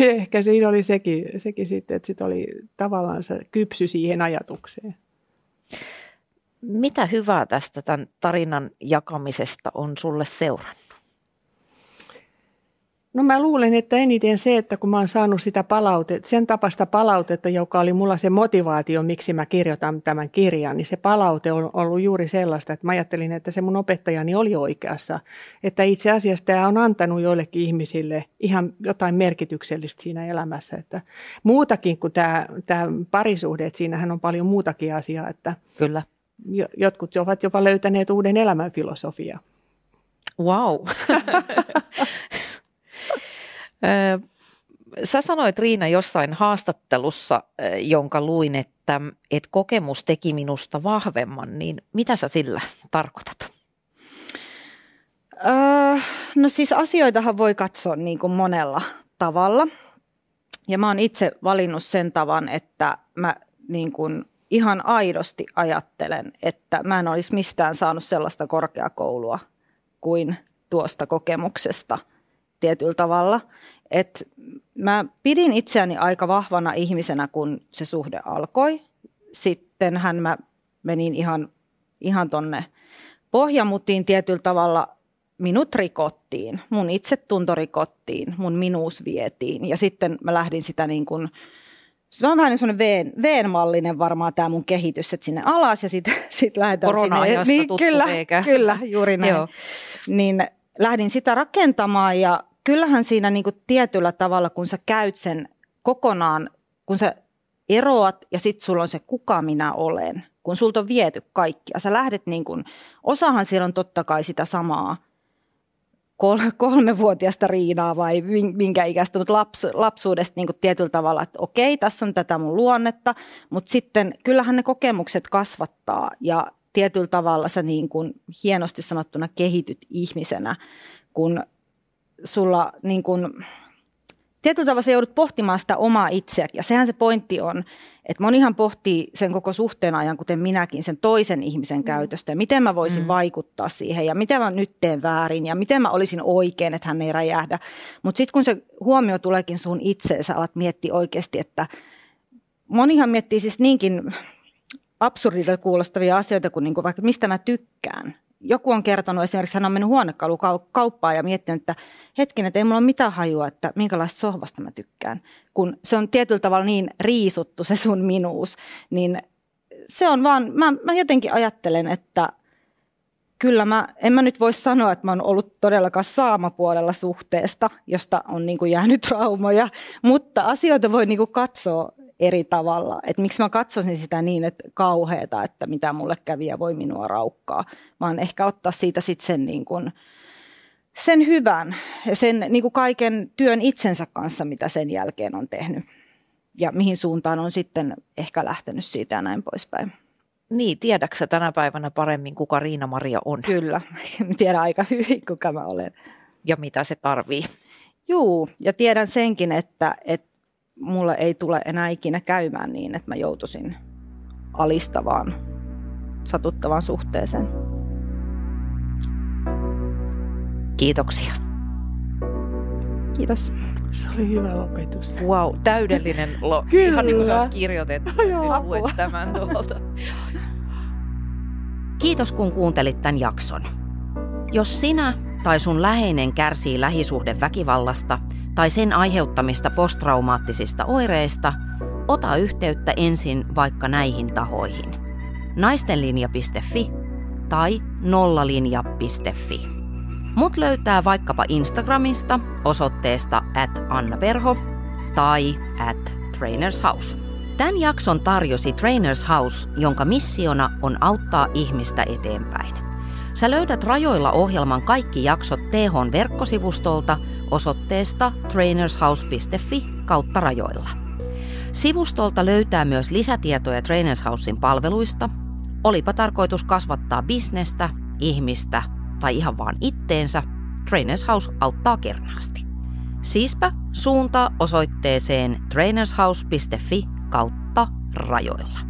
ehkä siinä oli sekin, sekin sitten, että sit oli tavallaan se kypsy siihen ajatukseen. Mitä hyvää tästä tämän tarinan jakamisesta on sulle seurannut? No mä luulen, että eniten se, että kun mä oon saanut sitä palautetta, sen tapasta palautetta, joka oli mulla se motivaatio, miksi mä kirjoitan tämän kirjan, niin se palaute on ollut juuri sellaista, että mä ajattelin, että se mun opettajani oli oikeassa. Että itse asiassa tämä on antanut joillekin ihmisille ihan jotain merkityksellistä siinä elämässä. Että muutakin kuin tämä, tämä parisuhde, että siinähän on paljon muutakin asiaa. Että Kyllä. Jotkut ovat jopa löytäneet uuden elämän filosofia. Wow. Sä sanoit Riina jossain haastattelussa, jonka luin, että, että kokemus teki minusta vahvemman, niin mitä sä sillä tarkoitat? Öö, no siis asioitahan voi katsoa niin kuin monella tavalla. Ja mä oon itse valinnut sen tavan, että mä niin kuin ihan aidosti ajattelen, että mä en olisi mistään saanut sellaista korkeakoulua kuin tuosta kokemuksesta tietyllä tavalla. Et mä pidin itseäni aika vahvana ihmisenä, kun se suhde alkoi. Sittenhän mä menin ihan, ihan tonne pohjamuttiin tietyllä tavalla. Minut rikottiin, mun itsetunto rikottiin, mun minuus vietiin ja sitten mä lähdin sitä niin kuin se on vähän niin V-mallinen varmaan tämä mun kehitys, että sinne alas ja sitten sit lähdetään sinne. Niin, kyllä, eikä. kyllä, juuri näin. niin lähdin sitä rakentamaan ja kyllähän siinä niin kuin tietyllä tavalla, kun sä käyt sen kokonaan, kun sä eroat ja sitten sulla on se kuka minä olen, kun sulta on viety kaikki. Ja sä lähdet niin kuin, osahan siellä on totta kai sitä samaa kolmevuotiasta Riinaa vai minkä ikäistä, mutta laps, lapsuudesta niin kuin tietyllä tavalla, että okei, tässä on tätä mun luonnetta, mutta sitten kyllähän ne kokemukset kasvattaa ja tietyllä tavalla sä niin kuin hienosti sanottuna kehityt ihmisenä, kun sulla niin kuin, tietyllä tavalla sä joudut pohtimaan sitä omaa itseä. Ja sehän se pointti on, että monihan pohtii sen koko suhteen ajan, kuten minäkin, sen toisen ihmisen mm. käytöstä. Ja miten mä voisin mm. vaikuttaa siihen ja miten mä nyt teen väärin ja miten mä olisin oikein, että hän ei räjähdä. Mutta sitten kun se huomio tuleekin sun itse, sä alat miettiä oikeasti, että monihan miettii siis niinkin absurdilta kuulostavia asioita kuin, niin kuin vaikka mistä mä tykkään joku on kertonut esimerkiksi, hän on mennyt huonekalukauppaan ja miettinyt, että hetken, että ei mulla ole mitään hajua, että minkälaista sohvasta mä tykkään. Kun se on tietyllä tavalla niin riisuttu se sun minuus, niin se on vaan, mä, mä jotenkin ajattelen, että kyllä mä, en mä nyt voi sanoa, että mä oon ollut todellakaan saamapuolella suhteesta, josta on niin kuin jäänyt traumoja, mutta asioita voi niin kuin katsoa eri tavalla. Että miksi mä katsoisin sitä niin, että kauheeta, että mitä mulle kävi ja voi minua raukkaa, vaan ehkä ottaa siitä sitten sen, niin kuin, sen hyvän ja sen niin kuin kaiken työn itsensä kanssa, mitä sen jälkeen on tehnyt ja mihin suuntaan on sitten ehkä lähtenyt siitä ja näin poispäin. Niin, tiedäksä tänä päivänä paremmin, kuka Riina-Maria on? Kyllä, tiedän aika hyvin, kuka mä olen. Ja mitä se tarvii? Juu, ja tiedän senkin, että, että mulle ei tule enää ikinä käymään niin, että mä joutuisin alistavaan, satuttavaan suhteeseen. Kiitoksia. Kiitos. Se oli hyvä lopetus. Wow, täydellinen lo. Kyllä. Ihan niin kuin se olisi kirjoitettu. Luet tämän tuolta. Kiitos kun kuuntelit tämän jakson. Jos sinä tai sun läheinen kärsii lähisuhdeväkivallasta – tai sen aiheuttamista posttraumaattisista oireista, ota yhteyttä ensin vaikka näihin tahoihin. naistenlinja.fi tai nollalinja.fi. Mut löytää vaikkapa Instagramista osoitteesta at annaperho tai at trainershouse. Tämän jakson tarjosi Trainers House, jonka missiona on auttaa ihmistä eteenpäin. Sä löydät rajoilla ohjelman kaikki jaksot THn verkkosivustolta osoitteesta trainershouse.fi kautta rajoilla. Sivustolta löytää myös lisätietoja Trainers Housein palveluista, olipa tarkoitus kasvattaa bisnestä, ihmistä tai ihan vaan itteensä, Trainers House auttaa kernaasti. Siispä suuntaa osoitteeseen trainershouse.fi kautta rajoilla.